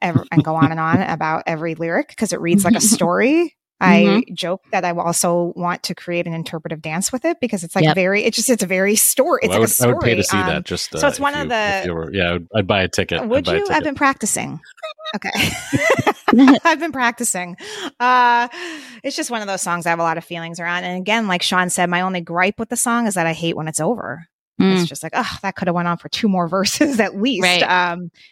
Speaker 4: every, and go on and on (laughs) about every lyric because it reads like a (laughs) story. I mm-hmm. joke that I also want to create an interpretive dance with it because it's like yep. very, it's just, it's a very story. It's well, like would, a story. I would
Speaker 1: pay to see um, that. Just uh,
Speaker 4: so it's one of the.
Speaker 1: Were, yeah, I'd buy a ticket.
Speaker 4: Would you? I've been practicing. Okay, (laughs) (laughs) I've been practicing. Uh, it's just one of those songs I have a lot of feelings around. And again, like Shawn said, my only gripe with the song is that I hate when it's over. Mm. It's just like, oh, that could have went on for two more (laughs) verses at least, right?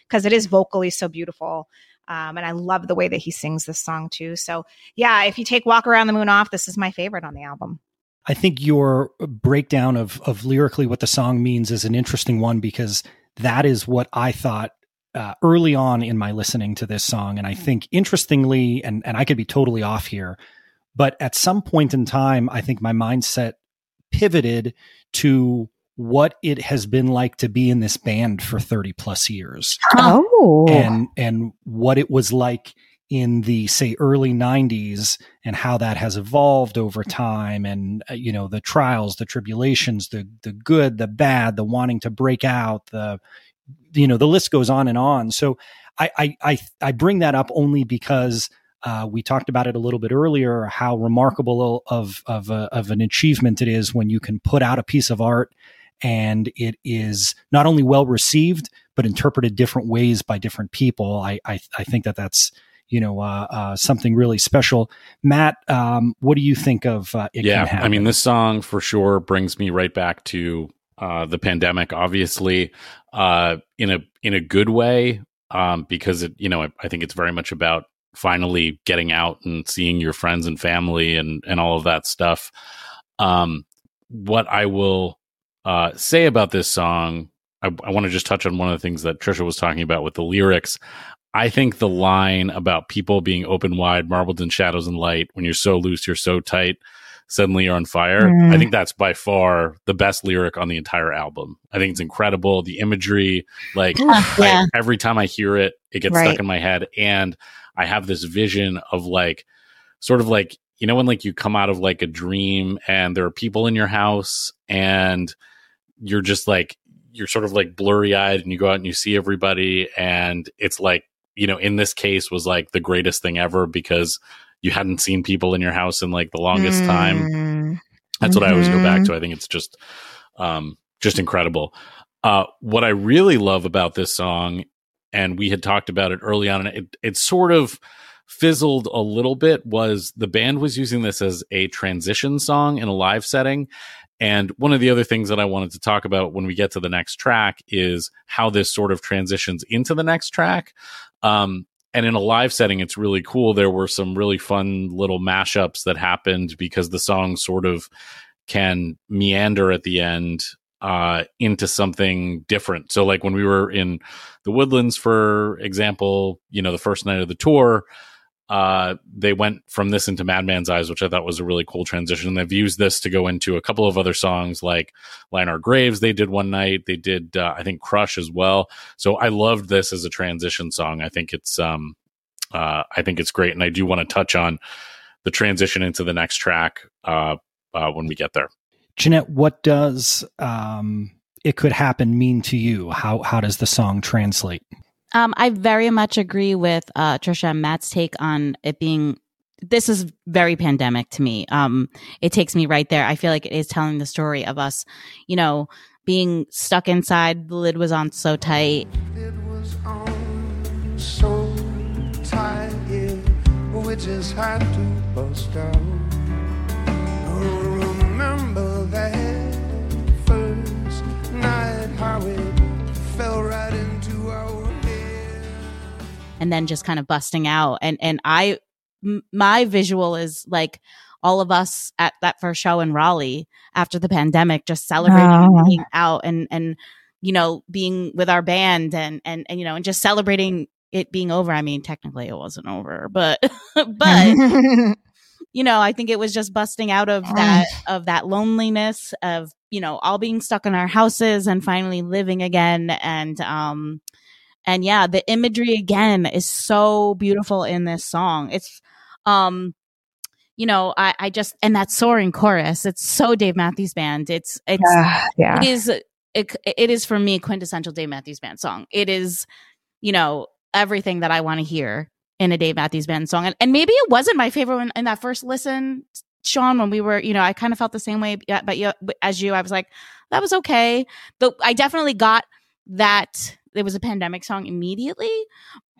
Speaker 4: Because um, it is vocally so beautiful. Um, and I love the way that he sings this song too. So yeah, if you take Walk Around the Moon off, this is my favorite on the album.
Speaker 3: I think your breakdown of of lyrically what the song means is an interesting one because that is what I thought uh, early on in my listening to this song, and I think interestingly, and and I could be totally off here, but at some point in time, I think my mindset pivoted to what it has been like to be in this band for 30 plus years.
Speaker 4: Oh.
Speaker 3: And and what it was like in the say early 90s and how that has evolved over time and uh, you know the trials the tribulations the the good the bad the wanting to break out the you know the list goes on and on so i i i, I bring that up only because uh, we talked about it a little bit earlier how remarkable of of, a, of an achievement it is when you can put out a piece of art and it is not only well received but interpreted different ways by different people. I I, I think that that's you know uh, uh, something really special. Matt, um, what do you think of? Uh,
Speaker 1: yeah, I mean, this song for sure brings me right back to uh, the pandemic. Obviously, uh, in a in a good way. um, because it, you know, I, I think it's very much about finally getting out and seeing your friends and family and and all of that stuff. Um, what I will uh, say about this song, I, I want to just touch on one of the things that Trisha was talking about with the lyrics. I think the line about people being open wide, marbled in shadows and light, when you're so loose, you're so tight, suddenly you're on fire.
Speaker 4: Mm.
Speaker 1: I think that's by far the best lyric on the entire album. I think it's incredible. The imagery, like
Speaker 5: Yeah.
Speaker 1: I, every time I hear it, it gets
Speaker 4: Right.
Speaker 1: stuck in my head. And I have this vision of like, sort of like, you know, when like you come out of like a dream and there are people in your house and you're just like, you're sort of like blurry eyed and you go out and you see everybody. And it's like, you know, in this case was like the greatest thing ever because you hadn't seen people in your house in like the longest time
Speaker 4: Mm.
Speaker 1: that's what I always go back
Speaker 4: Mhm.
Speaker 1: to. I think it's just, um, just incredible. Uh, what I really love about this song, and we had talked about it early on, and it, it sort of fizzled a little bit, was the band was using this as a transition song in a live setting. And one of the other things that I wanted to talk about when we get to the next track is how this sort of transitions into the next track. Um, and in a live setting, it's really cool. There were some really fun little mashups that happened because the song sort of can meander at the end uh, into something different. So, like when we were in the Woodlands, for example, you know, the first night of the tour, uh, they went from this into Madman's Eyes, which I thought was a really cool transition. They've used this to go into a couple of other songs like Our Graves, they did one night. They did, uh, I think, Crush as well. So I loved this as a transition song. I think it's, um, uh, I think it's great. And I do want to touch on the transition into the next track uh, uh, when we get there.
Speaker 3: Jeanette, what does um, "It Could Happen" mean to you? How how does the song translate?
Speaker 5: Um, I very much agree with uh, Trisha and Matt's take on it being. This is very pandemic to me. Um, it takes me right there. I feel like it is telling the story of us, you know, being stuck inside. The lid was on so tight.
Speaker 2: It was on so tight, yeah, we just had to bust out.
Speaker 5: And then just kind of busting out. And and i m- my visual is like all of us at that first show in raleigh after the pandemic just celebrating
Speaker 4: Oh.
Speaker 5: being out and and you know being with our band and and and you know and just celebrating it being over. I mean technically it wasn't over but (laughs) but (laughs) you know i think it was just busting out of that of that loneliness of you know all being stuck in our houses and finally living again. And um and yeah the imagery again is so beautiful in this song it's um you know i i just and that soaring chorus it's so dave matthews band it's it's
Speaker 4: yeah, yeah.
Speaker 5: it is it, it is for me quintessential Dave Matthews Band song. It is, you know, everything that I want to hear in a Dave Matthews Band song. And, and maybe it wasn't my favorite one in that first listen, Shawn, when we were, you know, I kind of felt the same way, but you, as you, I was like, that was okay. Though I definitely got that it was a pandemic song immediately.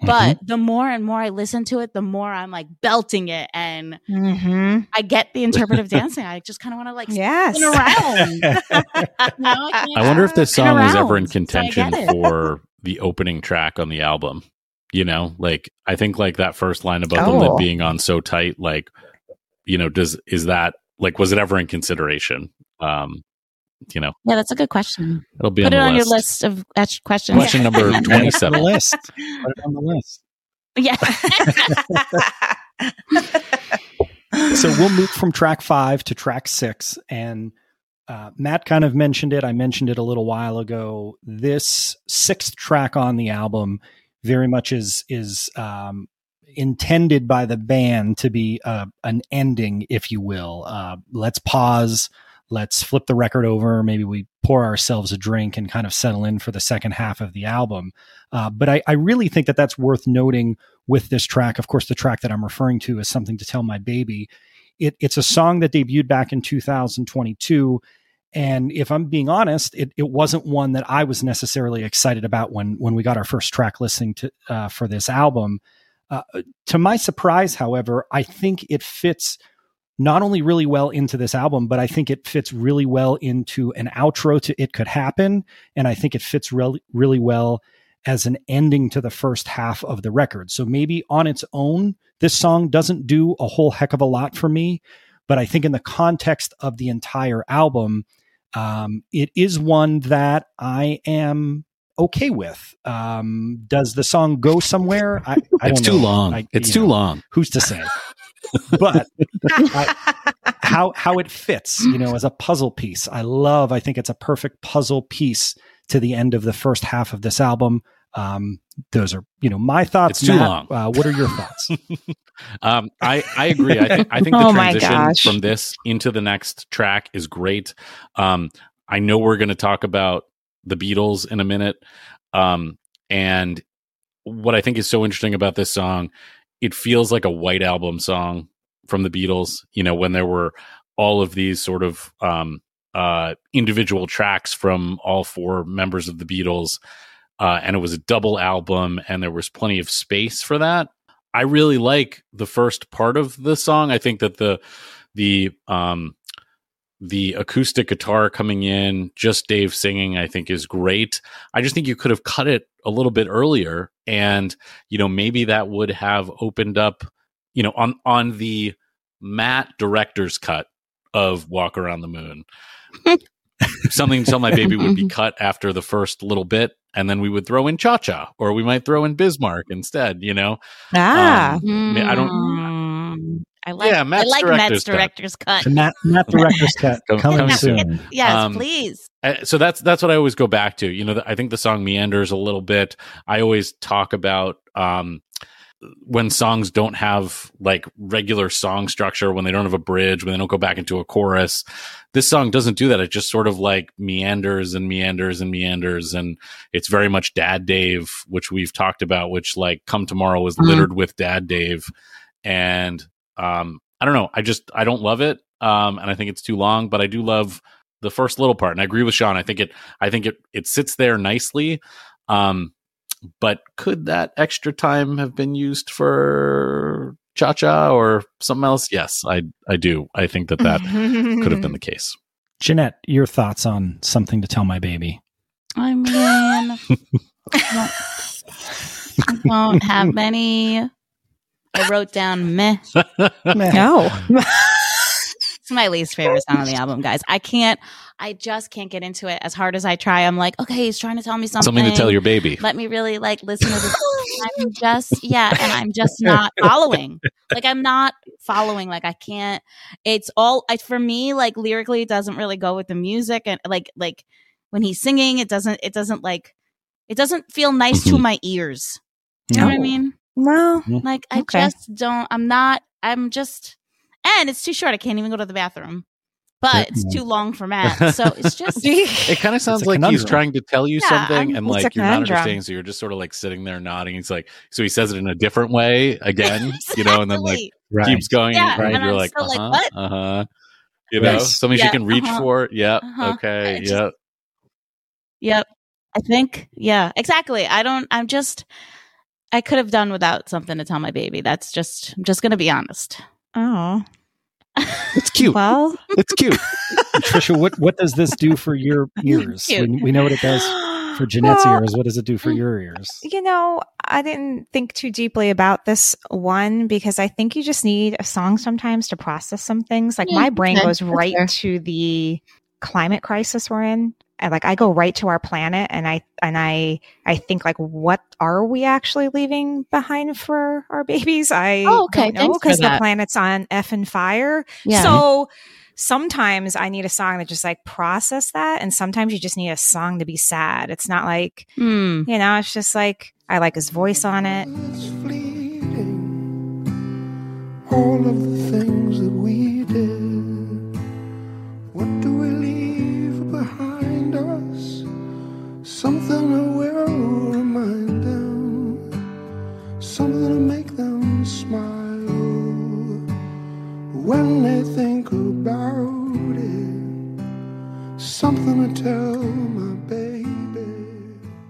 Speaker 5: But the more and more I listen to it, the more I'm like belting it and
Speaker 4: hmm
Speaker 5: I get the (laughs) interpretive dancing. I just kind of want to like
Speaker 4: Yes.
Speaker 5: spin around. (laughs) Know, I
Speaker 1: I wonder if this song was ever in
Speaker 5: around, so
Speaker 1: contention for the opening track on the album. You know, like I think like that first line about the lid
Speaker 4: Oh.
Speaker 1: being on so tight, like, you know, does is that like was it ever in consideration? Um, you know,
Speaker 5: Yeah, that's a good question.
Speaker 1: it'll be
Speaker 5: Put
Speaker 1: on
Speaker 5: it
Speaker 1: the
Speaker 5: on your
Speaker 1: list.
Speaker 5: list of questions.
Speaker 1: Question number (laughs)
Speaker 3: Put it on the
Speaker 1: 27.
Speaker 3: list. Put it on the list.
Speaker 5: yeah. (laughs)
Speaker 3: so we'll move from track five to track six and uh, matt kind of mentioned it i mentioned it a little while ago this sixth track on the album very much is is um, intended by the band to be uh, an ending if you will uh, let's pause let's flip the record over maybe we pour ourselves a drink and kind of settle in for the second half of the album uh, but I, I really think that that's worth noting with this track. Of course, the track that I'm referring to is Something to Tell My Baby. It, it's a song that debuted back in 2022. And if I'm being honest, it, it wasn't one that I was necessarily excited about when, when we got our first track listening to, uh, for this album. Uh, to my surprise, however, I think it fits not only really well into this album, but I think it fits really well into an outro to It Could Happen. And I think it fits really, really well as an ending to the first half of the record. So maybe on its own, this song doesn't do a whole heck of a lot for me. But I think in the context of the entire album, um, it is one that I am okay with. Um, does the song go somewhere? I, I
Speaker 1: it's
Speaker 3: don't
Speaker 1: too
Speaker 3: know.
Speaker 1: long.
Speaker 3: I-
Speaker 1: it's too
Speaker 3: know,
Speaker 1: long.
Speaker 3: Who's to say? but how how it fits, you know, as a puzzle piece. I love. I think it's a perfect puzzle piece to the end of the first half of this album. Um, those are, you know, my thoughts.
Speaker 1: It's too
Speaker 3: Matt,
Speaker 1: long.
Speaker 3: Uh, what are your thoughts? (laughs)
Speaker 1: Um, I I agree. I think I think the (laughs)
Speaker 4: Oh
Speaker 1: transition from this into the next track is great. Um, I know we're going to talk about the Beatles in a minute, um, and what I think is so interesting about this song, it feels like a White Album song from the Beatles. You know, when there were all of these sort of um, uh, individual tracks from all four members of the Beatles, uh, and it was a double album, and there was plenty of space for that. I really like the first part of the song. I think that the the um the acoustic guitar coming in, just Dave singing, I think is great. I just think you could have cut it a little bit earlier and you know maybe that would have opened up you know on on the Matt director's cut of Walk Around the Moon. (laughs) Something to tell my baby would be (laughs) cut after the first little bit and then we would throw in Cha Cha or we might throw in Bismarck instead, you know.
Speaker 4: ah.
Speaker 1: Um, I don't-
Speaker 5: Mm, I like.
Speaker 1: Yeah,
Speaker 5: I
Speaker 1: Matt's
Speaker 5: like
Speaker 1: director's
Speaker 5: Matt's
Speaker 1: cut.
Speaker 5: director's cut.
Speaker 3: The Matt, Matt (laughs) director's cut coming
Speaker 1: coming
Speaker 3: soon.
Speaker 5: Yes,
Speaker 1: Um,
Speaker 5: please.
Speaker 1: Uh, so that's that's what I always go back to. You know, I think the song meanders a little bit. I always talk about um, when songs don't have like regular song structure, when they don't have a bridge, when they don't go back into a chorus. This song doesn't do that. It just sort of like meanders and meanders and meanders, and it's very much Dad Dave, which we've talked about. Which like Come Tomorrow was
Speaker 5: Mhm.
Speaker 1: littered with Dad Dave, and um, I don't know. I just I don't love it, um, and I think it's too long. But I do love the first little part and i agree with shawn i think it i think it it sits there nicely um but could that extra time have been used for cha-cha or something else yes i i do i think that that could have been the (laughs) case
Speaker 3: Jeanette, your thoughts on something to tell my baby?
Speaker 5: I mean, I (laughs) don't- I don't have many. I wrote down meh.
Speaker 3: Meh.
Speaker 4: No. (laughs)
Speaker 5: It's my least favorite song on the album, guys. I can't. I just can't get into it. As hard as I try, I'm like, okay, he's trying to tell me something.
Speaker 1: something to tell your baby
Speaker 5: Let me really like listen to this. I'm just yeah, and I'm just (laughs) not following. Like I'm not following. Like I can't. It's all I, for me. Like lyrically, it doesn't really go with the music, and like like when he's singing, it doesn't. It doesn't like. It doesn't feel nice to
Speaker 1: Mhm.
Speaker 5: my ears. You know what I mean?
Speaker 4: Well,
Speaker 5: Like I
Speaker 4: Okay.
Speaker 5: just don't. I'm not. I'm just. And it's too short. I can't even go to the bathroom. But it's too long for Matt. (laughs) So it's just. (laughs)
Speaker 1: it kind of sounds
Speaker 3: a
Speaker 1: like he's trying to tell you
Speaker 5: Yeah,
Speaker 1: something
Speaker 5: I'm-
Speaker 1: and like you're not understanding so you're just sort of like sitting there nodding he's like so he says it in a different way again (laughs) you know and then like
Speaker 3: Right.
Speaker 1: keeps going
Speaker 5: Yeah,
Speaker 1: and,
Speaker 5: and
Speaker 1: you're
Speaker 5: I'm
Speaker 1: like uh-huh,
Speaker 5: what?
Speaker 1: uh-huh you know
Speaker 3: Right.
Speaker 1: something
Speaker 5: Yeah,
Speaker 1: she can reach
Speaker 5: uh-huh,
Speaker 1: for yeah
Speaker 5: uh-huh.
Speaker 1: okay
Speaker 5: I just-
Speaker 1: yeah
Speaker 5: Yep. I think, yeah, exactly. I don't, I'm just, I could have done without something to tell my baby. That's just, I'm just going to be honest.
Speaker 4: oh. (laughs)
Speaker 1: it's cute
Speaker 4: Well,
Speaker 1: it's cute (laughs)
Speaker 3: Trisha, what, what does this do for your (laughs) ears? We, we know what it does for (gasps) Jeanette's
Speaker 4: Well,
Speaker 3: ears. What does it do for your ears?
Speaker 4: Uh, you know, I didn't think too deeply about this one because I think you just need a song sometimes to process some things. Like
Speaker 5: Yeah,
Speaker 4: my brain goes right
Speaker 5: fair.
Speaker 4: to the climate crisis we're in. I, like I go right to our planet and I and I I think like what are we actually leaving behind for our babies? I
Speaker 5: Oh, okay.
Speaker 4: don't know because the planet's on F and fire.
Speaker 5: Yeah.
Speaker 4: So sometimes I need a song that just like process that, and sometimes you just need a song to be sad. It's not like
Speaker 5: Hmm.
Speaker 4: you know, it's just like I like his voice on it.
Speaker 2: It's fleeting. All of the things Something that will remind them. Something to make them smile. When they think about it. Something to tell my baby.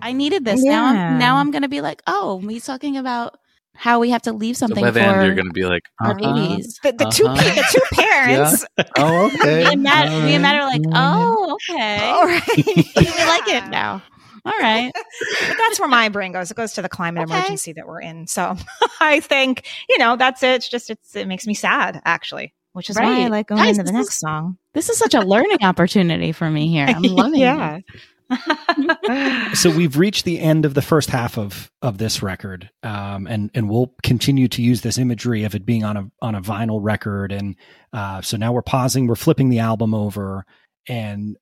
Speaker 5: I needed this. Now I'm, now I'm going to be like, oh, he's talking about how we have to leave
Speaker 1: so
Speaker 5: something
Speaker 1: by
Speaker 5: for
Speaker 1: then you're gonna be like
Speaker 5: our
Speaker 1: uh-huh.
Speaker 5: babies.
Speaker 4: The, the two
Speaker 1: Uh-huh.
Speaker 4: the two parents. (laughs)
Speaker 1: oh okay (laughs)
Speaker 5: Me and Matt, me and Matt are like, oh, okay.
Speaker 4: All right. (laughs)
Speaker 5: we like it now. All right.
Speaker 4: but that's where my (laughs) brain goes. It goes to the climate
Speaker 5: Okay.
Speaker 4: emergency that we're in. So (laughs) I think, you know, that's it. It's just, it's, it makes me sad actually, which is why I like going
Speaker 5: Guys,
Speaker 4: into the next
Speaker 5: is-
Speaker 4: song.
Speaker 5: This is such a learning opportunity for me here. I'm (laughs) loving
Speaker 4: yeah.
Speaker 5: it.
Speaker 3: so we've reached the end of the first half of of this record um, and and we'll continue to use this imagery of it being on a on a vinyl record and uh, so now we're pausing we're flipping the album over and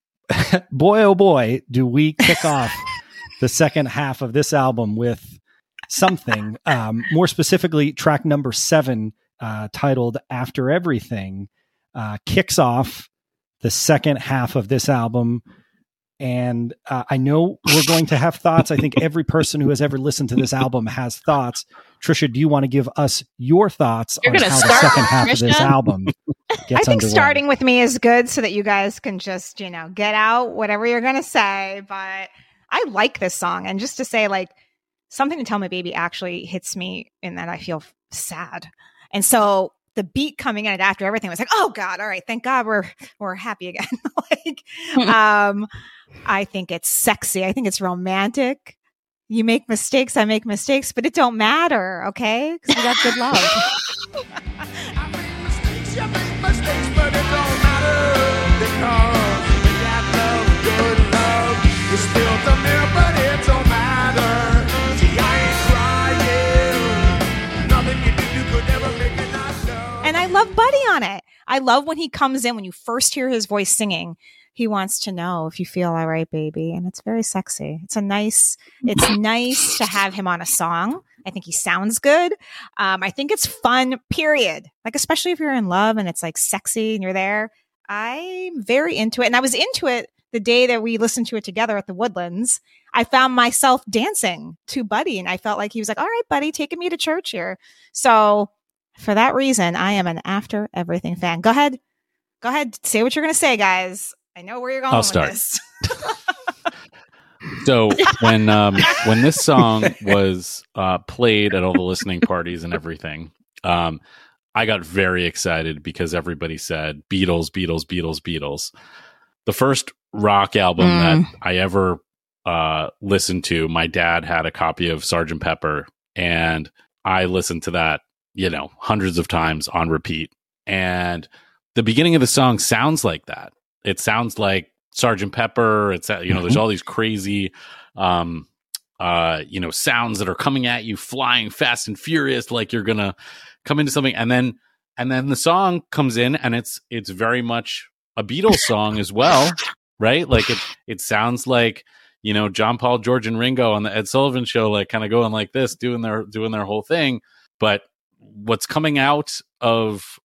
Speaker 3: boy oh boy do we kick off the second half of this album with something um, more specifically track number seven uh, titled after everything uh, kicks off the second half of this album and uh, I know we're going to have thoughts. I think every person who has ever listened to this album has thoughts. Trisha, do you want to give us your thoughts
Speaker 5: You're
Speaker 3: on
Speaker 5: gonna
Speaker 3: how the second half of this
Speaker 5: Trisha?
Speaker 3: album (laughs)
Speaker 4: I think
Speaker 3: underway?
Speaker 4: starting with me is good so that you guys can just, you know, get out whatever you're going to say. But I like this song. And just to say, like, something to tell my baby actually hits me in that I feel sad. And so the beat coming in it after everything was like, oh God, all right, thank God we're we're happy again. (laughs) like, um, I think it's sexy. I think it's romantic. You make mistakes, I make mistakes, but it don't matter, okay? Because we got good love. And I love Buddy on it. I love when he comes in, when you first hear his voice singing, he wants to know if you feel all right, baby. And it's very sexy. It's a nice, it's (laughs) nice to have him on a song. I think he sounds good. Um, I think it's fun, period. Like, especially if you're in love and it's like sexy and you're there. I'm very into it. And I was into it the day that we listened to it together at the Woodlands. I found myself dancing to Buddy and I felt like he was like, all right, Buddy, taking me to church here. So for that reason, I am an After Everything fan. Go ahead. Go ahead. Say what you're going to say, guys. I know where you're going
Speaker 1: I'll
Speaker 4: with
Speaker 1: start.
Speaker 4: this. (laughs) (laughs)
Speaker 1: So when um, when this song was uh, played at all the listening parties and everything, um, I got very excited because everybody said Beatles, Beatles, Beatles, Beatles. The first rock album
Speaker 5: Mm.
Speaker 1: that I ever uh, listened to, my dad had a copy of Sergeant Pepper, and I listened to that, you know, hundreds of times on repeat. And the beginning of the song sounds like that. It sounds like Sergeant Pepper. It's you know, there's all these crazy, um, uh, you know, sounds that are coming at you, flying fast and furious, like you're gonna come into something, and then and then the song comes in, and it's it's very much a Beatles song as well, right? Like it it sounds like you know John Paul, George, and Ringo on the Ed Sullivan Show, like kind of going like this, doing their doing their whole thing, but what's coming out of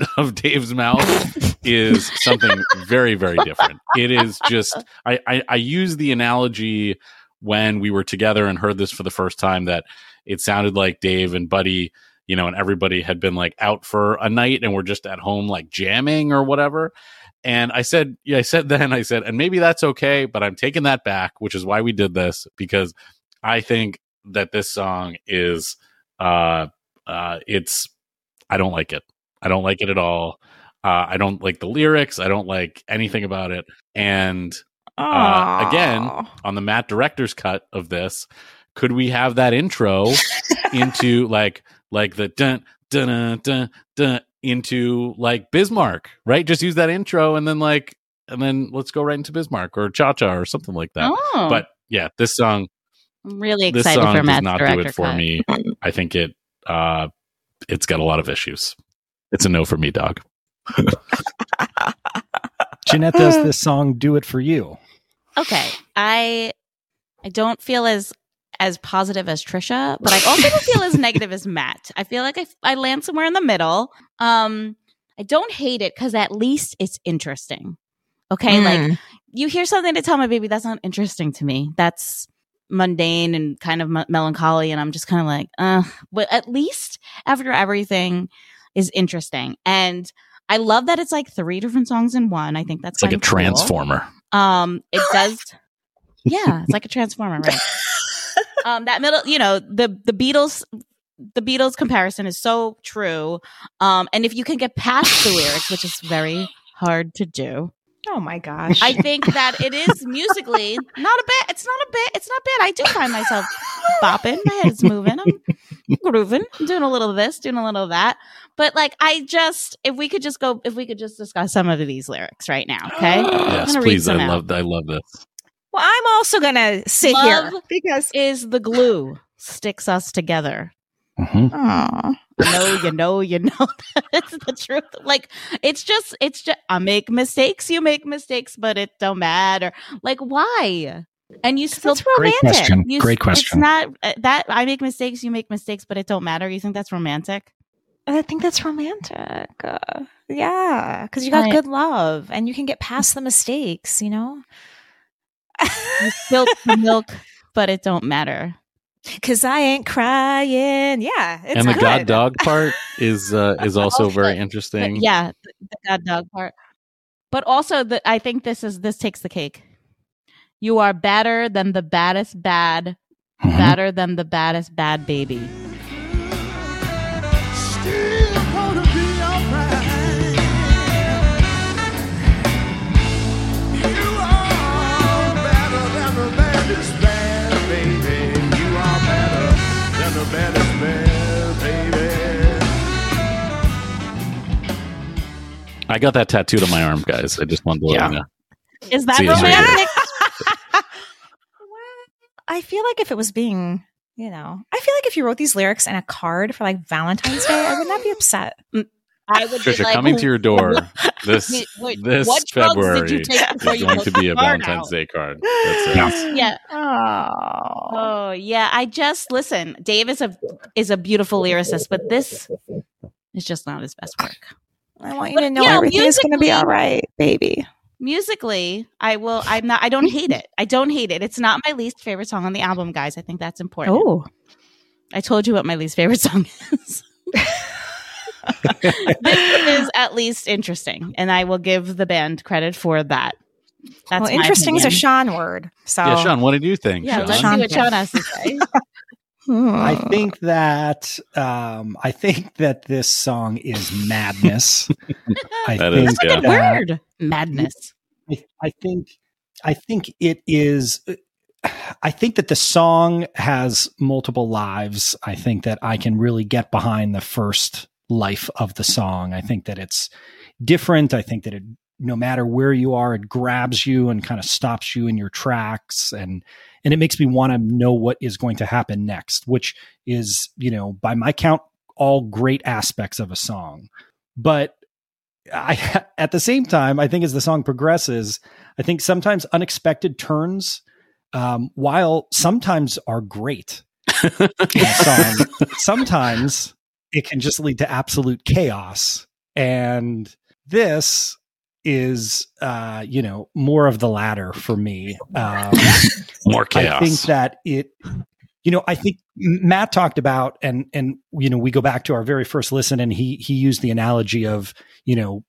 Speaker 1: (laughs) of Dave's mouth is something very, very different. It is just I, I I use the analogy when we were together and heard this for the first time that it sounded like Dave and Buddy, you know, and everybody had been like out for a night and we're just at home like jamming or whatever. And I said, yeah, I said (laughs) then, I said, and maybe that's okay, but I'm taking that back, which is why we did this because I think that this song is, uh, uh, it's, I don't like it. I don't like it at all. Uh, I don't like the lyrics. I don't like anything about it. And Uh, again, on the Matt director's cut of this, could we have that intro (laughs) into like like the dun dun dun dun, dun into like Bismarck, right? Just use that intro and then like and then let's go right into Bismarck or Cha Cha or something like that.
Speaker 5: Oh,
Speaker 1: But yeah, this song
Speaker 5: I'm really excited
Speaker 1: this
Speaker 5: excited
Speaker 1: song
Speaker 5: for
Speaker 1: does not
Speaker 5: director
Speaker 1: do it for
Speaker 5: cut.
Speaker 1: me. (laughs) I think it uh it's got a lot of issues. It's a no for me, dog. (laughs)
Speaker 3: Jeanette, does this song do it for you?
Speaker 5: Okay, I I don't feel as as positive as Trisha, but I also don't feel as negative as Matt. I feel like I I land somewhere in the middle. Um, I don't hate it because at least it's interesting. Okay, like
Speaker 4: Mm.
Speaker 5: you hear something to tell my baby that's not interesting to me. That's mundane and kind of m- melancholy, and I'm just kind of like, uh. But at least after everything is interesting, and I love that it's like three different songs in one. I think that's
Speaker 1: It's like a
Speaker 5: cool.
Speaker 1: transformer.
Speaker 5: Um, it does. (laughs) yeah, it's like a transformer, right? (laughs) um, that middle, you know, the the Beatles, the Beatles comparison is so true. Um, and if you can get past the lyrics, which is very hard to do,
Speaker 4: Oh my gosh.
Speaker 5: I think that it is musically not a bit. It's not a bit. It's not bad. I do find myself bopping. My head's moving. I'm grooving. I'm doing a little of this, doing a little of that. But like, I just if we could just go, if we could just discuss some of these lyrics right now, okay? (gasps)
Speaker 1: Yes, please. I
Speaker 5: out.
Speaker 1: love. I love this.
Speaker 4: Well, I'm also gonna sit
Speaker 5: Love
Speaker 4: here because
Speaker 5: Is the glue sticks us together?
Speaker 3: Mhm.
Speaker 4: Aw.
Speaker 5: You know, you know, you know. (laughs) That's the truth. Like it's just, it's just. I make mistakes. You make mistakes, but it don't matter. Like why? And you still
Speaker 4: that's
Speaker 3: Great
Speaker 4: romantic.
Speaker 3: question.
Speaker 5: You,
Speaker 3: Great question.
Speaker 5: It's not uh, that I make mistakes, you make mistakes, but it don't matter. You think that's romantic?
Speaker 4: I think that's romantic. Uh, yeah, because you got
Speaker 5: I-
Speaker 4: good love and you can get past the mistakes, you know?
Speaker 5: You spilt the milk, but it don't matter.
Speaker 4: Because I ain't crying. Yeah. It's
Speaker 1: and the
Speaker 4: good.
Speaker 1: god dog part is uh, (laughs) is also
Speaker 5: Also,
Speaker 1: very
Speaker 5: But
Speaker 1: interesting.
Speaker 5: yeah, the, the god dog part. But also, the I think this is this takes the cake. You are better than the baddest bad,
Speaker 3: Mhm.
Speaker 5: badder than the baddest bad baby.
Speaker 1: I got that tattooed on my arm, guys. I just wanted to let
Speaker 3: Yeah.
Speaker 1: you know.
Speaker 5: Is that
Speaker 1: See, it's right
Speaker 5: romantic? (laughs)
Speaker 4: I feel like if it was being, you know, I feel like if you wrote these lyrics in a card for like Valentine's Day, I would not be upset. Mm.
Speaker 5: I would be
Speaker 1: Trisha,
Speaker 5: like,
Speaker 1: coming to your door (laughs) this
Speaker 5: Wait, wait,
Speaker 1: this
Speaker 5: what
Speaker 1: February
Speaker 5: did you take
Speaker 1: is
Speaker 5: you
Speaker 1: going to be a Valentine's
Speaker 5: out?
Speaker 1: Day card. That's it.
Speaker 3: Yeah. (laughs)
Speaker 5: Yeah.
Speaker 4: Oh.
Speaker 5: Oh yeah, I just listen. Dave is a is a beautiful lyricist, but this is just not his best work.
Speaker 4: I want you
Speaker 5: But,
Speaker 4: to know
Speaker 5: you know,
Speaker 4: everything is going to be all right, baby.
Speaker 5: Musically, I will. I'm not. I don't hate it. I don't hate it. It's not my least favorite song on the album, guys. I think that's important.
Speaker 4: Oh.
Speaker 5: I told you what my least favorite (laughs) song is. this is at least interesting, and I will give the band credit for that. That's
Speaker 4: well,
Speaker 5: my
Speaker 4: interesting is a
Speaker 5: opinion.
Speaker 4: Shawn word. So
Speaker 1: Yeah, Shawn, what did you think?
Speaker 5: Yeah,
Speaker 1: Shawn?
Speaker 5: let's
Speaker 4: Shawn
Speaker 5: see what. Shawn has to say. (laughs)
Speaker 4: Hmm.
Speaker 3: I think that um, I think that this song is madness. (laughs) I
Speaker 1: That
Speaker 3: think
Speaker 1: is, yeah.
Speaker 5: Good
Speaker 3: that-
Speaker 5: word, madness.
Speaker 3: I, I think I think it is I think that the song has multiple lives. I think that I can really get behind the first life of the song. I think that it's different. I think that it no matter where you are, it grabs you and kind of stops you in your tracks and and it makes me want to know what is going to happen next, which is, you know, by my count, all great aspects of a song. But I, (laughs) at the same time, I think as the song progresses, I think sometimes unexpected turns, um, while sometimes are great (laughs) in a song, sometimes it can just lead to absolute chaos. And this is, uh, you know, more of the latter for me. Um, (laughs)
Speaker 1: More chaos.
Speaker 3: I think that it, you know, I think Matt talked about, and and you know, we go back to our very first listen, and he he used the analogy of you know,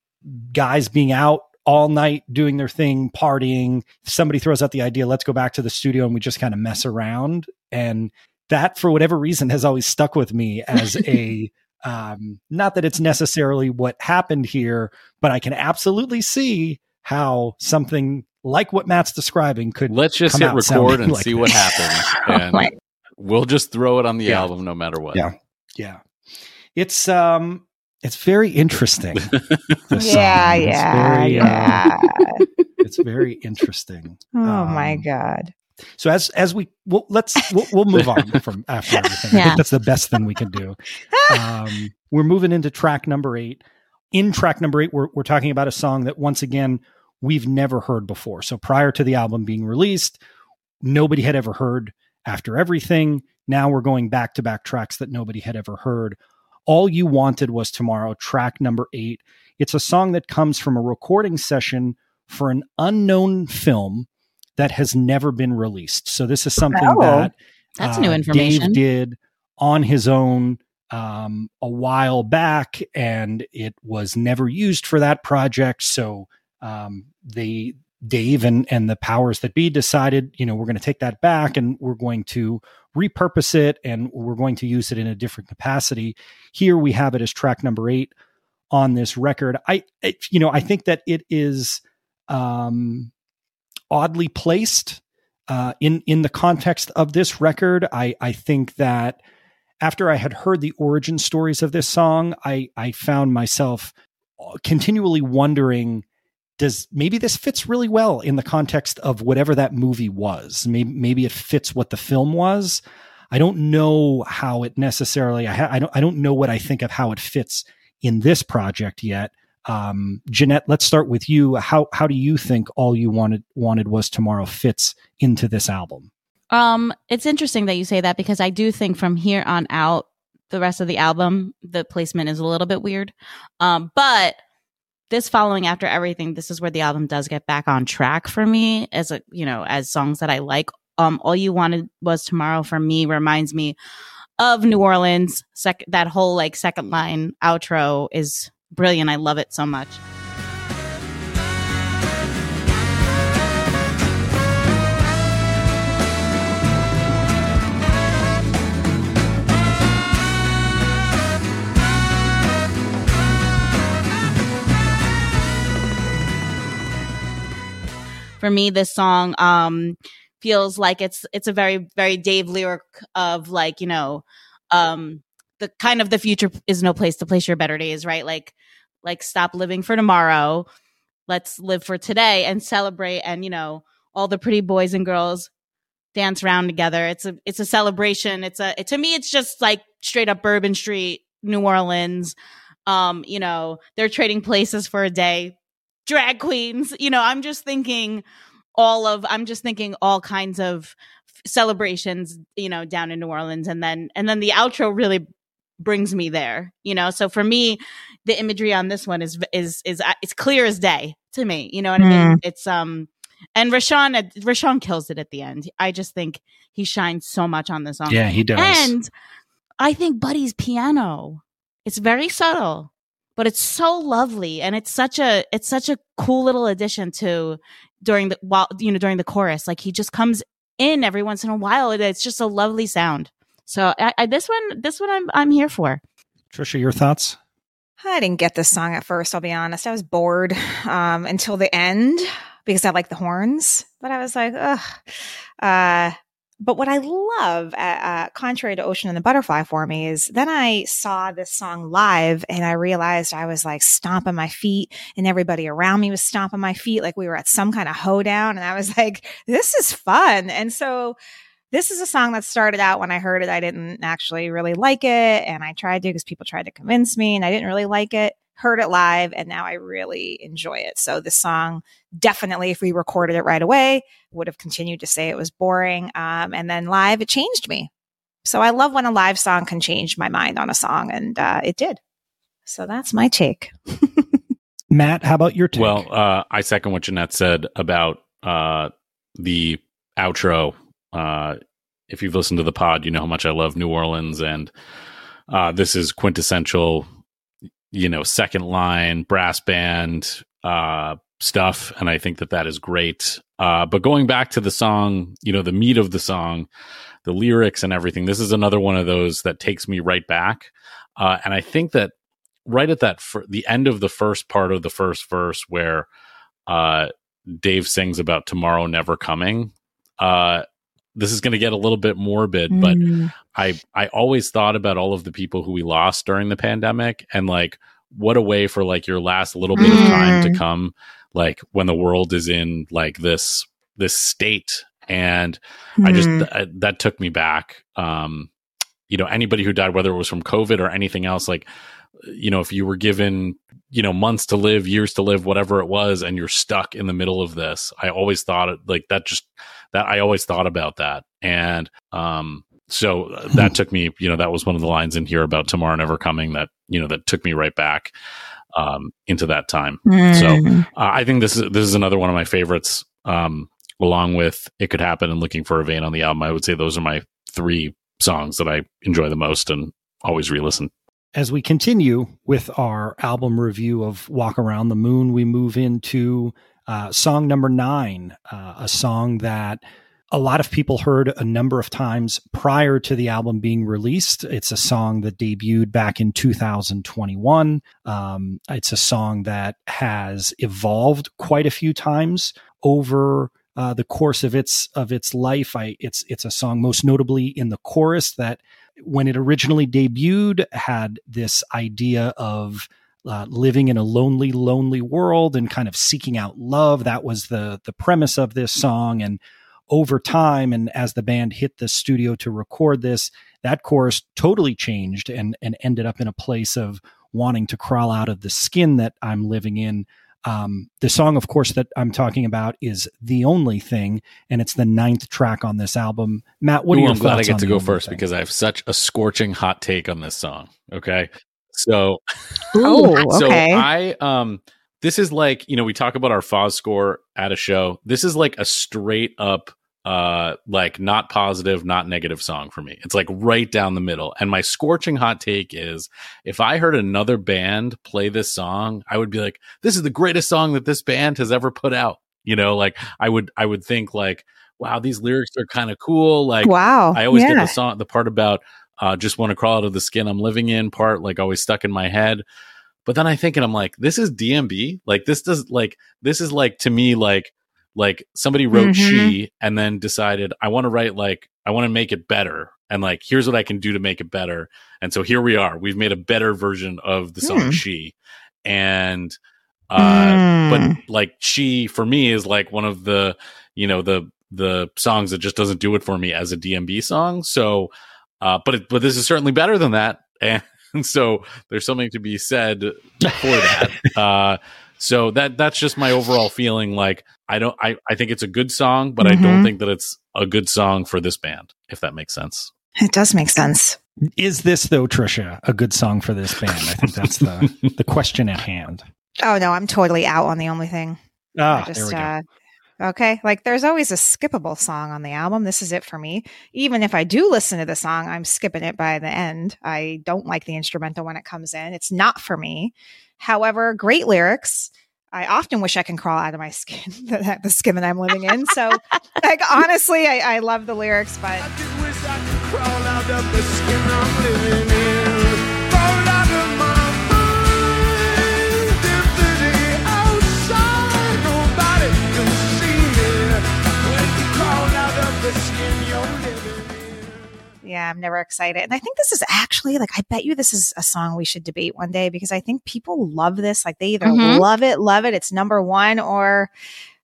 Speaker 3: guys being out all night doing their thing, partying. Somebody throws out the idea, let's go back to the studio and we just kind of mess around, and that for whatever reason has always stuck with me as (laughs) a. Um, not that it's necessarily what happened here, but I can absolutely see how something like what Matt's describing could
Speaker 1: Let's just
Speaker 3: come
Speaker 1: hit
Speaker 3: out
Speaker 1: record and
Speaker 3: like
Speaker 1: see what happens, (laughs) and we'll just throw it on the
Speaker 3: Yeah.
Speaker 1: album no matter what.
Speaker 3: Yeah. Yeah. It's um it's very interesting. (laughs) this
Speaker 4: yeah,
Speaker 3: It's
Speaker 4: yeah,
Speaker 3: very, uh,
Speaker 4: yeah.
Speaker 3: it's very interesting. (laughs)
Speaker 4: oh my
Speaker 3: Um,
Speaker 4: god.
Speaker 3: So as as we well, let's we'll, we'll move on (laughs) from after everything. I think that's the best thing we can do. Um, we're moving into track number eight. In track number eight, we're we're talking about a song that once again we've never heard before. So prior to the album being released, nobody had ever heard. After everything, now we're going back to back tracks that nobody had ever heard. All you wanted was tomorrow. Track number eight. It's a song that comes from a recording session for an unknown film that has never been released. So this is something
Speaker 4: Oh.
Speaker 3: that
Speaker 5: That's
Speaker 3: uh,
Speaker 5: new information.
Speaker 3: Dave did on his own um, a while back, and it was never used for that project. So um, they, Dave and and the powers that be decided, you know, we're going to take that back and we're going to repurpose it and we're going to use it in a different capacity. Here we have it as track number eight on this record. I, it, you know, I think that it is um, oddly placed uh, in in the context of this record. I I think that after I had heard the origin stories of this song, I I found myself continually wondering does maybe this fits really well in the context of whatever that movie was. Maybe maybe it fits what the film was. I don't know how it necessarily i, ha- I don't i don't know what i think of how it fits in this project yet um, Jeanette, let's start with you. How how do you think all you wanted wanted was tomorrow fits into this album?
Speaker 5: Um, it's interesting that you say that because I do think from here on out, the rest of the album, the placement is a little bit weird. Um, but this following after everything, this is where the album does get back on track for me as a you know as songs that I like. Um, all you wanted was tomorrow for me reminds me of New Orleans. Sec- that whole like second line outro is brilliant. I love it so much. For me, this song um, feels like it's it's a very very Dave lyric of like you know um, the kind of the future is no place to place your better days, right? Like like stop living for tomorrow. Let's live for today and celebrate and you know all the pretty boys and girls dance around together. It's a it's a celebration. It's a it, to me it's just like straight up Bourbon Street, New Orleans. Um, you know, they're trading places for a day. Drag queens, you know, I'm just thinking all of I'm just thinking all kinds of celebrations, you know, down in New Orleans and then and then the outro really brings me there you know? So for me the imagery on this one is is is uh, it's clear as day to me you know what mm. i mean? It's um and Rashawn uh, Rashawn kills it at the end. I just think he shines so much on this song.
Speaker 3: yeah he does.
Speaker 5: And i think buddy's piano it's very subtle but it's so lovely and it's such a it's such a cool little addition to during the while you know during the chorus. Like he just comes in every once in a while it's just a lovely sound so I, I, this one, this one, I'm I'm here for.
Speaker 3: Trisha, your thoughts?
Speaker 4: I didn't get this song at first. I'll be honest. I was bored um, until the end because I like the horns. But I was like, ugh. Uh, but what I love, uh, uh, contrary to Ocean and the Butterfly for me, is then I saw this song live and I realized I was like stomping my feet and everybody around me was stomping my feet like we were at some kind of hoedown. And I was (laughs) like, this is fun. And so this is a song that started out when I heard it. I didn't actually really like it. And I tried to because people tried to convince me and I didn't really like it. Heard it live and now I really enjoy it. So this song definitely, if we recorded it right away, would have continued to say it was boring. Um, and then live, it changed me. So I love when a live song can change my mind on a song, and uh, it did. So that's my take. (laughs)
Speaker 3: Matt, how about your take?
Speaker 1: Well, uh, I second what Jeanette said about uh, the outro uh, if you've listened to the pod, you know how much I love New Orleans, and uh, this is quintessential, you know, second line brass band uh, stuff, and I think that that is great. Uh, but going back to the song, you know, the meat of the song, the lyrics and everything, this is another one of those that takes me right back, uh, and I think that right at that fir- the end of the first part of the first verse where uh, Dave sings about tomorrow never coming. Uh, this is going to get a little bit morbid, mm. but I I always thought about all of the people who we lost during the pandemic and like what a way for like your last little bit mm. of time to mm. come like when the world is in like this this state and mm. I just mm. th- that took me back um you know anybody who died whether it was from covid or anything else like you know if you were given you know months to live years to live whatever it was and you're stuck in the middle of this i always thought it like that just that I always thought about that. And um, so that (laughs) took me, you know, that was one of the lines in here about tomorrow never coming that, you know, that took me right back um, into that time. Mm. So uh, I think this is, this is another one of my favorites. Um, along with It Could Happen and Looking for a Vein on the album, I would say those are my three songs that I enjoy the most and always re listen.
Speaker 3: As we continue with our album review of Walk Around the Moon, we move into uh, song number nine, uh, a song that a lot of people heard a number of times prior to the album being released. It's a song that debuted back in 2021. Um, it's a song that has evolved quite a few times over uh, the course of its of its life. I it's it's a song most notably in the chorus that when it originally debuted had this idea of uh, living in a lonely, lonely world and kind of seeking out love. That was the the premise of this song, and over time and as the band hit the studio to record this, that chorus totally changed and and ended up in a place of wanting to crawl out of the skin that I'm living in. Um, the song, of course, that I'm talking about is "The Only Thing," and it's the ninth track on this album. Matt, what Ooh, are your I'm glad I
Speaker 1: get to go first
Speaker 3: thing?
Speaker 1: because I have such a scorching hot take on this song. Okay, so,
Speaker 4: oh, (laughs) okay.
Speaker 1: I um, this is like you know we talk about our Foz score at a show. This is like a straight up uh like not positive not negative song for me it's like right down the middle and my scorching hot take is if i heard another band play this song i would be like this is the greatest song that this band has ever put out you know like i would i would think like wow these lyrics are kind of cool like
Speaker 4: wow
Speaker 1: i always yeah. get the song the part about uh just want to crawl out of the skin i'm living in part like always stuck in my head but then I think, and I'm like, this is DMB. Like this does like this is like to me like like somebody wrote mm-hmm. she and then decided I want to write like I want to make it better and like here's what I can do to make it better. And so here we are. We've made a better version of the song mm. she and uh mm. but like she for me is like one of the you know the the songs that just doesn't do it for me as a DMB song. So uh but it, but this is certainly better than that. (laughs) And so there's something to be said for that. (laughs) uh, so that that's just my overall feeling. Like I don't, I, I think it's a good song, but mm-hmm. I don't mm-hmm. think that it's a good song for this band. If that makes sense.
Speaker 4: It does make sense.
Speaker 3: Is this though, Trisha, a good song for this band? I think that's the (laughs) the question at hand.
Speaker 4: Oh no, I'm totally out on the only thing.
Speaker 3: Ah, just, there we go. Uh,
Speaker 4: Okay. Like there's always a skippable song on the album. This is it for me. Even if I do listen to the song, I'm skipping it by the end. I don't like the instrumental when it comes in. It's not for me. However, great lyrics. I often wish I can crawl out of my (laughs) skin, the, the skin that I'm living in. So, (laughs) like, honestly, I, I love the lyrics, but. Yeah, I'm never excited. And I think this is actually like, I bet you this is a song we should debate one day because I think people love this. Like they either mm-hmm. love it, love it, it's number one, or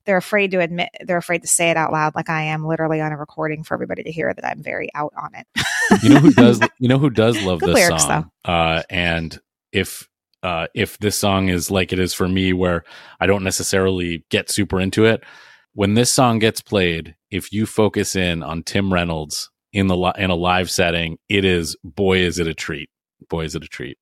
Speaker 4: they're afraid to admit, they're afraid to say it out loud, like I am literally on a recording for everybody to hear that I'm very out on it.
Speaker 1: you know who does, (laughs) you know who does love Good this lyrics, song? Uh, and if, uh, if this song is like it is for me, where I don't necessarily get super into it, when this song gets played, if you focus in on Tim Reynolds in the in a live setting, it is boy is it a treat. Boy is it a treat.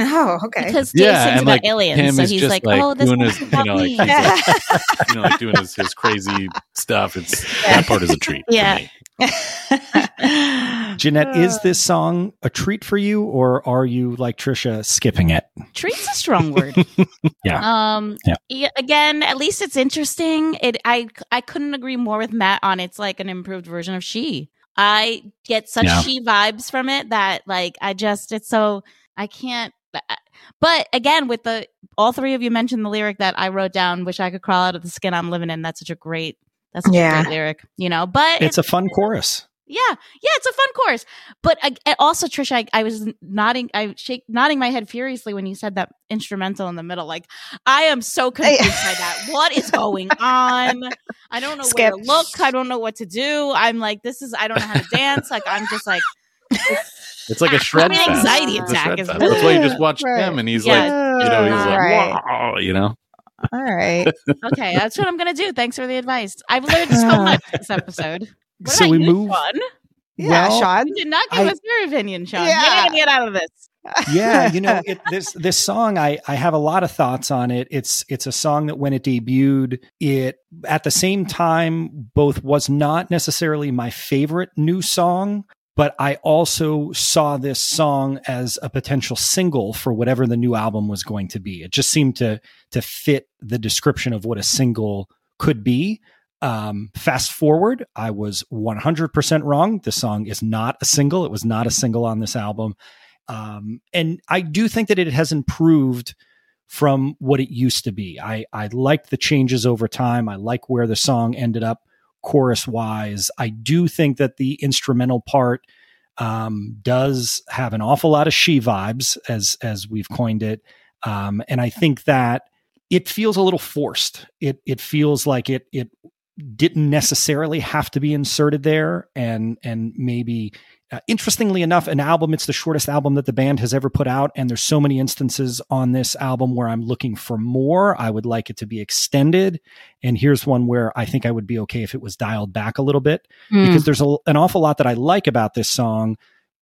Speaker 4: Oh, okay.
Speaker 5: Because Jason's yeah, and about like aliens, so he's like, like, "Oh, this is his, about you know,
Speaker 1: me." Like, like, (laughs) you know, like doing his, his crazy stuff. It's that part is a treat.
Speaker 5: Yeah. (laughs)
Speaker 3: Jeanette, is uh. this song a treat for you, or are you like Trisha skipping it?
Speaker 5: Treat's a strong word. (laughs)
Speaker 3: yeah.
Speaker 5: Um. Yeah. Again, at least it's interesting. It. I. I couldn't agree more with Matt on. It's like an improved version of She. I get such yeah. She vibes from it that like I just it's so I can't. Uh, but again, with the all three of you mentioned the lyric that I wrote down, "Wish I could crawl out of the skin I'm living in." That's such a great. That's such yeah. a great lyric, you know. But
Speaker 3: it's, it's a fun (laughs) chorus.
Speaker 5: Yeah, yeah, it's a fun course. But I, also, Trisha, I, I, was nodding, I shake, nodding my head furiously when you said that instrumental in the middle. Like, I am so (laughs) confused by that. What is going on? I don't know Skip. where to look. I don't know what to do. I'm like, this is. I don't know how to dance. Like, I'm just like. (laughs)
Speaker 1: It's like a ah, shred.
Speaker 5: I anxiety attack. Is
Speaker 1: That's why you just watch right. him, and he's yeah. like, you know, he's like, right. wow, you know.
Speaker 4: All right.
Speaker 5: okay, that's what I'm gonna do. Thanks for the advice. I've learned so uh. much this episode. (laughs) What
Speaker 3: so we move.
Speaker 5: Shawn?
Speaker 4: Yeah, well, Shawn.
Speaker 5: You did not give I, us your opinion, Shawn. Yeah. You get out of this. (laughs)
Speaker 3: yeah, you know, it, this this song, I I have a lot of thoughts on it. It's it's a song that when it debuted, it at the same time both was not necessarily my favorite new song, but I also saw this song as a potential single for whatever the new album was going to be. It just seemed to to fit the description of what a single could be. Um, fast forward, I was 100% wrong. The song is not a single. It was not a single on this album. Um, and I do think that it has improved from what it used to be. I, I liked the changes over time. I like where the song ended up chorus wise. I do think that the instrumental part um, does have an awful lot of she vibes, as as we've coined it, um, and I think that it feels a little forced. It it feels like it it didn't necessarily have to be inserted there, and and maybe uh, interestingly enough, an album, it's the shortest album that the band has ever put out. And there's so many instances on this album where I'm looking for more. I would like it to be extended. And here's one where I think I would be okay if it was dialed back a little bit mm. because there's a, an awful lot that I like about this song,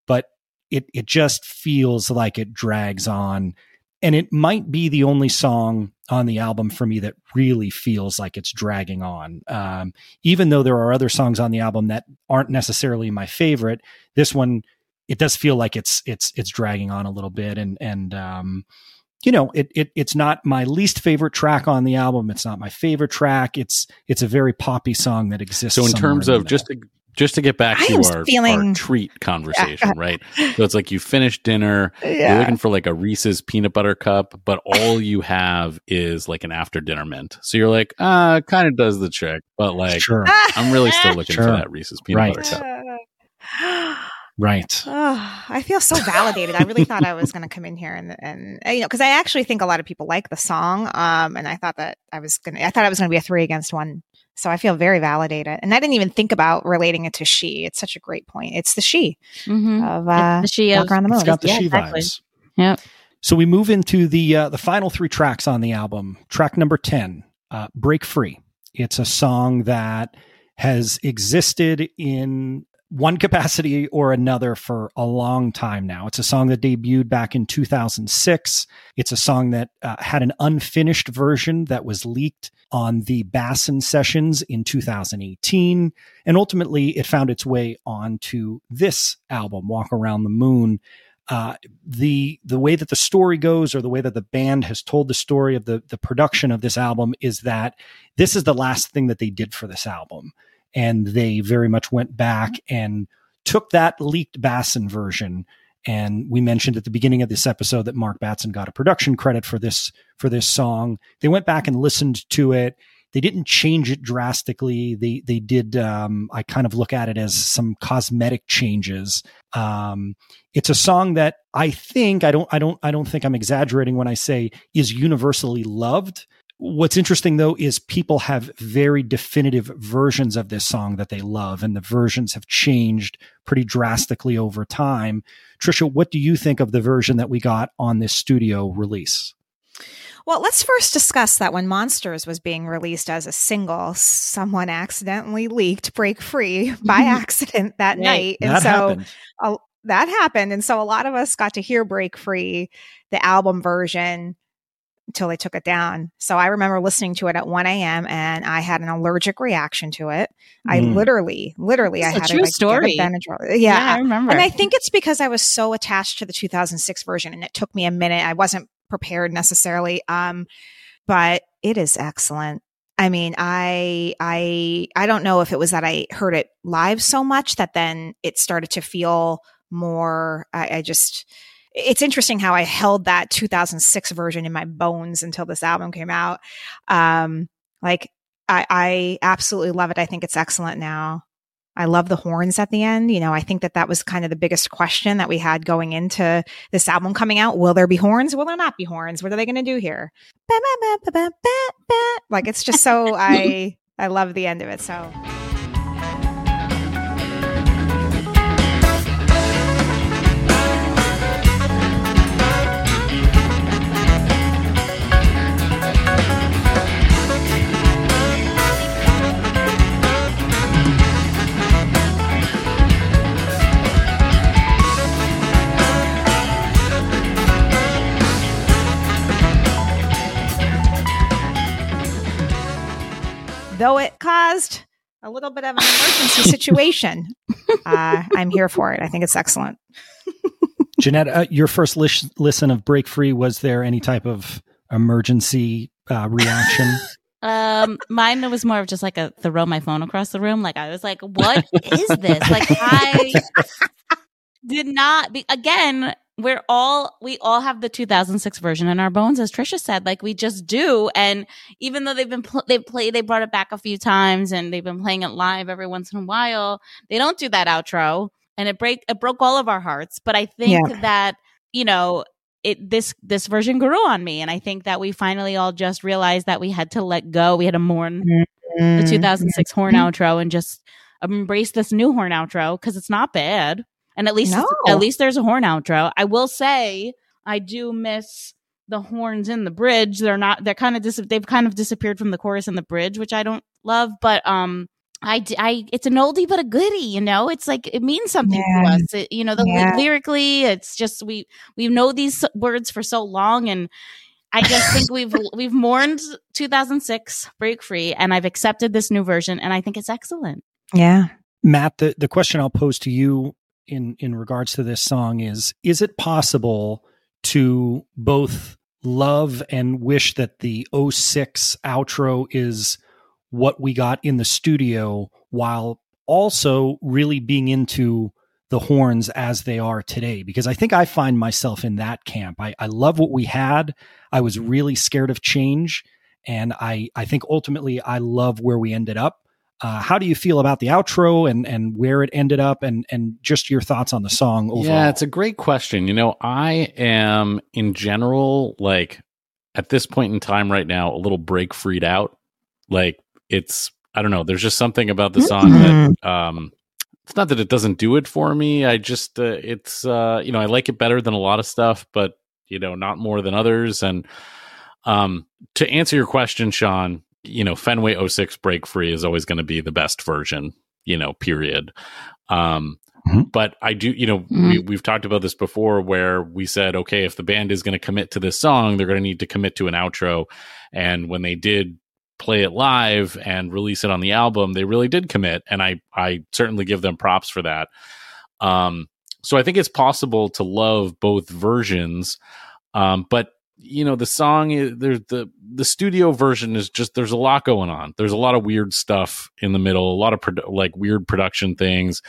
Speaker 3: but it, it just feels like it drags on and it might be the only song on the album for me that really feels like it's dragging on. Um, even though there are other songs on the album that aren't necessarily my favorite, this one it does feel like it's it's it's dragging on a little bit, and and um, you know it, it it's not my least favorite track on the album. It's not my favorite track. It's it's a very poppy song that exists.
Speaker 1: So in terms of just to just to get back I to our, feeling... our, treat (laughs) conversation, right? So it's like you finish dinner, yeah. you're looking for like a Reese's peanut butter cup, but all you have is like an after dinner mint. So you're like, uh, kind of does the trick, but like, sure. I'm really still looking sure. for that Reese's peanut right. butter cup. (gasps)
Speaker 3: Right.
Speaker 4: Oh, I feel so validated. I really thought I was going to come in here and and you know because I actually think a lot of people like the song. Um, and I thought that I was gonna. I thought I was going to be a three against one so I feel very validated. And I didn't even think about relating it to she. It's such a great point. It's the she mm-hmm. of uh, the she
Speaker 3: Walk of, Around the Moon. It's got the yeah, she exactly. vibes.
Speaker 5: Yep.
Speaker 3: So we move into the uh, the final three tracks on the album. Track number 10, uh, Break Free. It's a song that has existed in one capacity or another for a long time now. It's a song that debuted back in 2006. It's a song that uh, had an unfinished version that was leaked on the Batson sessions in 2018. And ultimately, it found its way onto this album, Walk Around the Moon. Uh, the the way that the story goes, or the way that the band has told the story of the the production of this album, is that this is the last thing that they did for this album and they very much went back and took that leaked Batson version. And we mentioned at the beginning of this episode that Mark Batson got a production credit for this for this song. They went back and listened to it. They didn't change it drastically. They they did. Um, I kind of look at it as some cosmetic changes. Um, it's a song that I think I don't I don't I don't think I'm exaggerating when I say is universally loved. What's interesting though is people have very definitive versions of this song that they love, and the versions have changed pretty drastically over time. Trisha, what do you think of the version that we got on this studio release?
Speaker 4: Well, let's first discuss that when Monsters was being released as a single, someone accidentally leaked Break Free (laughs) by accident that night.
Speaker 3: And that so.
Speaker 4: Uh, that happened. And so a lot of us got to hear Break Free, the album version, until they took it down. So I remember listening to it at 1 a.m. and I had an allergic reaction to it. Mm. I literally, literally,
Speaker 5: it's
Speaker 4: I had
Speaker 5: a true
Speaker 4: to, like,
Speaker 5: story.
Speaker 4: Benadryl. Yeah.
Speaker 5: yeah, I remember.
Speaker 4: And I think it's because I was so attached to the 2006 version and it took me a minute. I wasn't prepared necessarily. Um, but it is excellent. I mean, I I I don't know if it was that I heard it live so much that then it started to feel more. I, I just it's interesting how I held that 2006 version in my bones until this album came out. Um, like I, I absolutely love it. I think it's excellent now. I love the horns at the end. You know, I think that that was kind of the biggest question that we had going into this album coming out. Will there be horns? Will there not be horns? What are they going to do here? Like it's just so (laughs) I I love the end of it. So though it caused a little bit of an emergency (laughs) situation, uh, I'm here for it. I think it's excellent.
Speaker 3: Jeanette, uh, your first listen of Break Free, was there any type of emergency uh, reaction? (laughs)
Speaker 5: Um, mine was more of just like a throw my phone across the room. Like I was like, "What is this?" Like I (laughs) did not. Be, again, we're all we all have the 2006 version in our bones, as Trisha said. Like we just do. And even though they've been pl- they played, they brought it back a few times, and they've been playing it live every once in a while. They don't do that outro, and it break it broke all of our hearts. But I think
Speaker 4: Yeah.
Speaker 5: that you know it this this version grew on me and i think that we finally all just realized that we had to let go we had to mourn
Speaker 4: Mm-hmm.
Speaker 5: the 2006 horn outro and just embrace this new horn outro because it's not bad and at least
Speaker 4: No.
Speaker 5: at least there's a horn outro i will say i do miss the horns in the bridge they're not they're kind of dis- they've kind of disappeared from the chorus and the bridge which i don't love but um I, I it's an oldie but a goodie, you know. It's like it means something
Speaker 4: Yeah.
Speaker 5: to us. It, you know, the
Speaker 4: Yeah.
Speaker 5: lyrically, it's just we we know these words for so long, and I just think we've we've mourned 2006 Break Free, and I've accepted this new version, and I think it's excellent.
Speaker 4: Yeah.
Speaker 3: Matt, the, the question I'll pose to you in in regards to this song is is it possible to both love and wish that the 06 outro is what we got in the studio while also really being into the horns as they are today because I think I find myself in that camp. I, I love what we had. I was really scared of change. And I, I think ultimately I love where we ended up. Uh, how do you feel about the outro and, and where it ended up and, and just your thoughts on the song overall?
Speaker 1: Yeah, it's a great question. You know, I am in general like at this point in time right now a little break freed out. Like it's I don't know, there's just something about the song that um it's not that it doesn't do it for me. I just uh, it's uh you know, I like it better than a lot of stuff, but you know, not more than others and um to answer your question, Shawn, you know, Fenway 06 break free is always going to be the best version, you know, period. Um
Speaker 3: Mhm.
Speaker 1: but I do, you know, we, we've talked about this before where we said, okay, if the band is going to commit to this song, they're going to need to commit to an outro. And when they did play it live and release it on the album, they really did commit. And I, I certainly give them props for that. Um, so I think it's possible to love both versions. Um, but you know, the song is there's the, the studio version is just, there's a lot going on. There's a lot of weird stuff in the middle, a lot of produ- like weird production things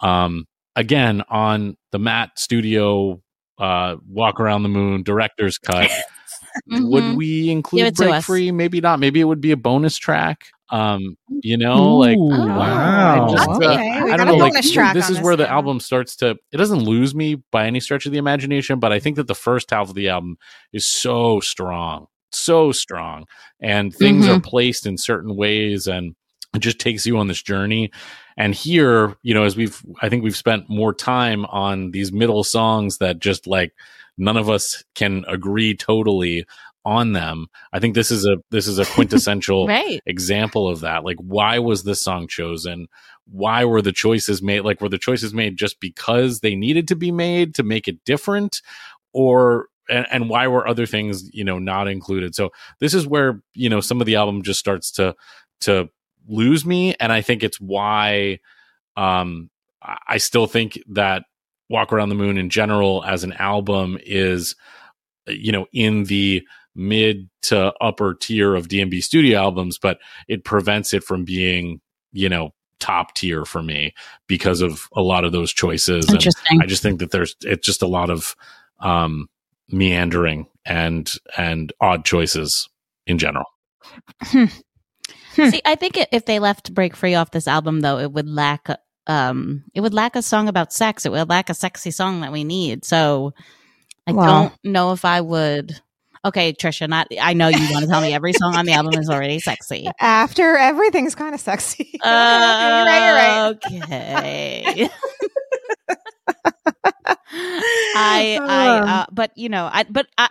Speaker 1: um again on the matt studio uh walk around the moon director's cut (laughs) would
Speaker 5: Mhm.
Speaker 1: we include break
Speaker 5: us.
Speaker 1: free maybe not maybe it would be a bonus track um you know like
Speaker 3: Ooh,
Speaker 5: Oh,
Speaker 3: wow.
Speaker 1: Just, uh,
Speaker 4: Okay, we
Speaker 1: I
Speaker 4: got
Speaker 1: don't
Speaker 4: a
Speaker 1: know. Like,
Speaker 4: bonus track
Speaker 1: this
Speaker 4: on
Speaker 1: is where the album starts to. It doesn't lose me by any stretch of the imagination, but I think that the first half of the album is so strong, so strong, and things
Speaker 5: Mhm.
Speaker 1: are placed in certain ways, and it just takes you on this journey. And here, you know, as we've, I think we've spent more time on these middle songs that just like none of us can agree totally on them. I think this is a this is a quintessential (laughs)
Speaker 5: Right.
Speaker 1: example of that. Like, why was this song chosen? Why were the choices made? Like, were the choices made just because they needed to be made to make it different, or and, and why were other things you know not included? So this is where you know some of the album just starts to to lose me, and I think it's why um I I still think that Walk Around the Moon in general as an album is you know in the mid to upper tier of DMB studio albums, but it prevents it from being, you know, top tier for me because of a lot of those choices. And I just think that there's it's just a lot of um meandering and and odd choices in general.
Speaker 5: See, I think i- if they left Break Free off this album, though, it would lack. Um, it would lack a song about sex. It would lack a sexy song that we need. So, I
Speaker 4: Wow.
Speaker 5: don't know if I would. Okay, Trisha, not. I know you want to tell me every song on the album is already sexy.
Speaker 4: After everything's kind of sexy. (laughs) you're right. You're right.
Speaker 5: Okay. (laughs) I, I, uh, but you know, I, but I,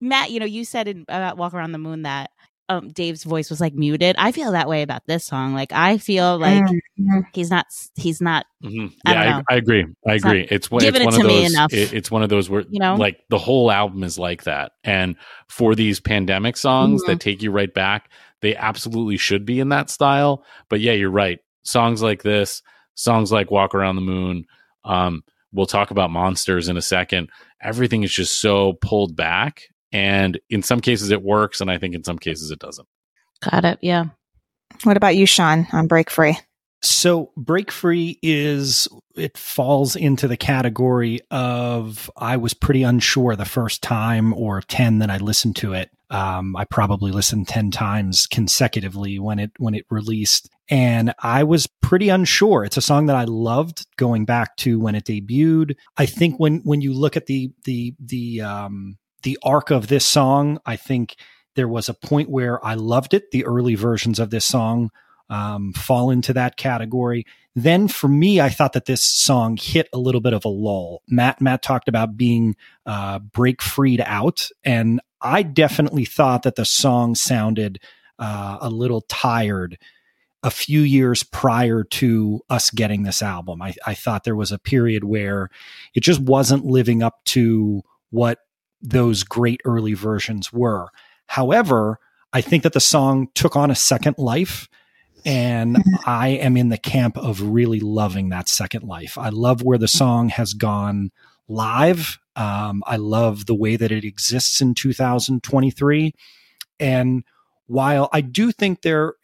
Speaker 5: Matt, you know, you said in about Walk Around the Moon that um Dave's voice was like muted. I feel that way about this song. Like I feel like
Speaker 4: Mhm.
Speaker 5: he's not, he's not,
Speaker 1: Mhm.
Speaker 5: I don't
Speaker 1: Yeah,
Speaker 5: know.
Speaker 1: I, I agree. I
Speaker 5: It's
Speaker 1: agree. It's one.
Speaker 5: giving
Speaker 1: It's
Speaker 5: it
Speaker 1: one of
Speaker 5: to me
Speaker 1: those.
Speaker 5: enough.
Speaker 1: it- it's one of those where
Speaker 5: You know?
Speaker 1: like the whole album is like that. And for these pandemic songs
Speaker 5: Mhm.
Speaker 1: that take you right back, they absolutely should be in that style. But yeah, you're right. Songs like this, songs like Walk Around the Moon. Um, we'll talk about monsters in a second. Everything is just so pulled back, and in some cases it works, and I think in some cases it doesn't.
Speaker 5: Got it. Yeah.
Speaker 4: What about you, Shawn, on Break Free?
Speaker 3: So break free is it falls into the category of I was pretty unsure the first time or 10 that I listened to it. Um, I probably listened 10 times consecutively when it when it released and I was pretty unsure. It's a song that I loved going back to when it debuted. I think when when you look at the the the um the arc of this song, I think there was a point where I loved it. The early versions of this song um, fall into that category. Then for me, I thought that this song hit a little bit of a lull. Matt Matt talked about being uh, break freed out, and I definitely thought that the song sounded uh, a little tired a few years prior to us getting this album. I, I thought there was a period where it just wasn't living up to what those great early versions were. However, I think that the song took on a second life and. (laughs) I am in the camp of really loving that second life. I love where the song has gone live. Um, I love the way that it exists in 2023. And while I do think there,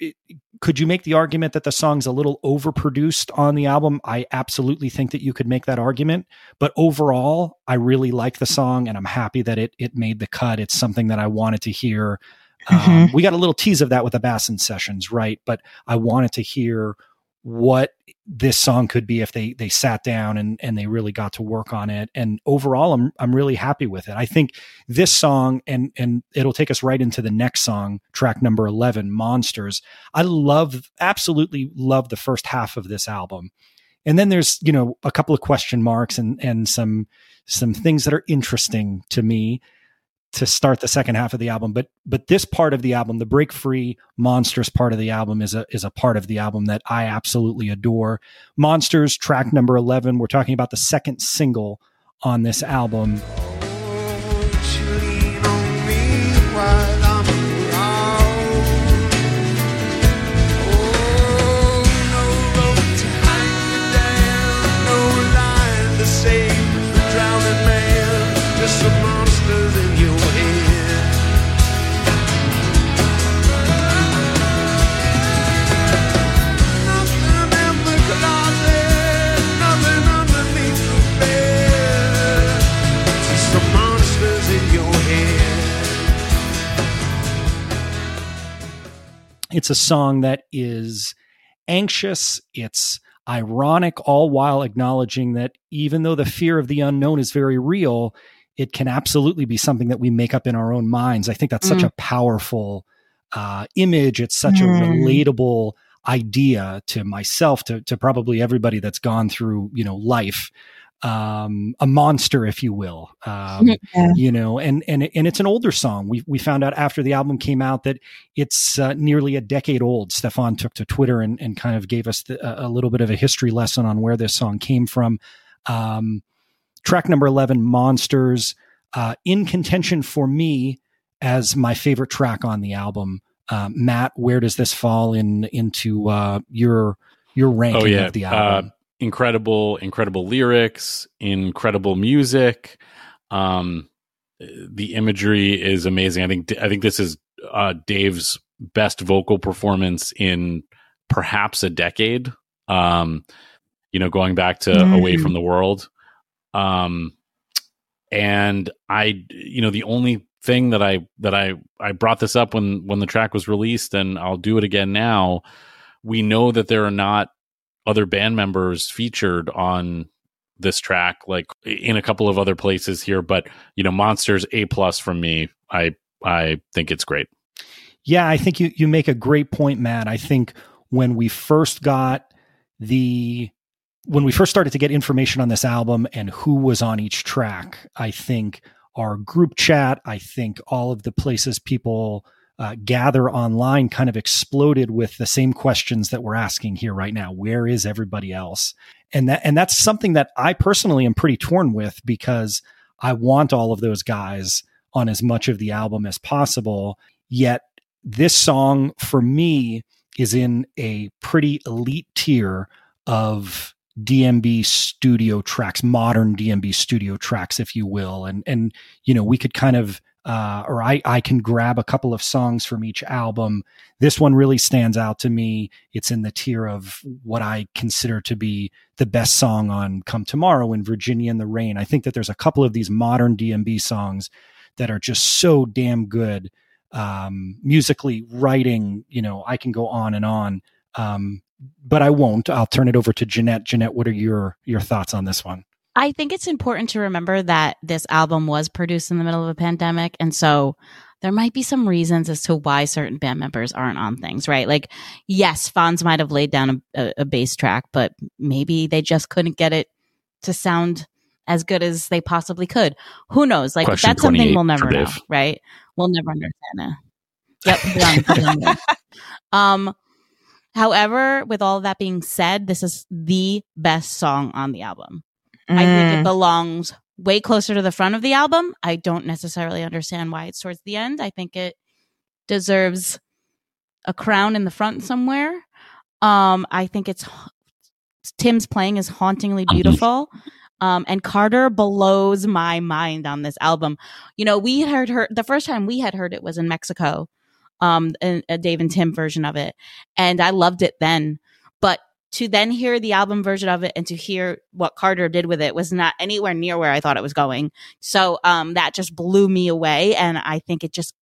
Speaker 3: could you make the argument that the song's a little overproduced on the album? I absolutely think that you could make that argument. But overall, I really like the song and I'm happy that it, it made the cut. It's something that I wanted to hear Mm-hmm. Um, we got a little tease of that with the Batson sessions, right? But I wanted to hear what this song could be if they they sat down and and they really got to work on it and overall I'm I'm really happy with it. I think this song and and it'll take us right into the next song track number 11 Monsters. I love absolutely love the first half of this album. And then there's, you know, a couple of question marks and and some some things that are interesting to me to start the second half of the album but but this part of the album the break free monstrous part of the album is a is a part of the album that i absolutely adore. Monsters track number 11 we're talking about the second single on this album It's a song that is anxious. It's ironic, all while acknowledging that even though the fear of the unknown is very real, it can absolutely be something that we make up in our own minds. I think that's mm. such a powerful uh, image. It's such mm. a relatable idea to myself, to to probably everybody that's gone through you know life um, a monster, if you will. Um, (laughs) yeah. You know, and and and it's an older song. We we found out after the album came out that it's uh, nearly a decade old. Stefan took to Twitter and and kind of gave us the, a little bit of a history lesson on where this song came from. Um, track number eleven, "Monsters," uh, in contention for me as my favorite track on the album. Uh, Matt, where does this fall in into uh, your your ranking oh, yeah. of the album?
Speaker 1: Incredible, incredible lyrics, incredible music. Um, the imagery is amazing. I think I think this is uh, Dave's best vocal performance in perhaps a decade. Um, you know, going back to mm. Away from the World. Um, and I, you know, the only thing that I that I I brought this up when when the track was released, and I'll do it again now. We know that there are not other band members featured on this track like in a couple of other places here but you know monsters a plus from me i i think it's great.
Speaker 3: Yeah i think you you make a great point matt. I think when we first got the when we first started to get information on this album and who was on each track i think our group chat i think all of the places people uh, gather online kind of exploded with the same questions that we're asking here right now. Where is everybody else? And that and that's something that I personally am pretty torn with because I want all of those guys on as much of the album as possible. Yet this song for me is in a pretty elite tier of DMB studio tracks, modern DMB studio tracks, if you will. And and you know, we could kind of uh, or I, I can grab a couple of songs from each album. This one really stands out to me. It's in the tier of what I consider to be the best song on Come Tomorrow in Virginia in the Rain. I think that there's a couple of these modern DMB songs that are just so damn good. Um, musically, writing, you know, I can go on and on. Um, but I won't. I'll turn it over to Jeanette. Jeanette, what are your your thoughts on this one?
Speaker 5: I think it's important to remember that this album was produced in the middle of a pandemic. And so there might be some reasons as to why certain band members aren't on things, right? Like, yes, Fonz might have laid down a, a, a bass track, but maybe they just couldn't get it to sound as good as they possibly could. Who knows? Like,
Speaker 1: Question
Speaker 5: that's something we'll never know,
Speaker 1: Dave.
Speaker 5: right? We'll never understand it. Yep. (laughs) um, however, with all that being said, this is the best song on the album. I think it
Speaker 4: Mm.
Speaker 5: belongs way closer to the front of the album. I don't necessarily understand why it's towards the end. I think it deserves a crown in the front somewhere. Um, I think it's Tim's playing is hauntingly (laughs) beautiful. Um, and Carter blows my mind on this album. You know, we heard her the first time we had heard it was in Mexico, um, a, a Dave and Tim version of it, and I loved it then. To then hear the album version of it and to hear what Carter did with it was not anywhere near where I thought it was going. So um, that just blew me away, and I think it just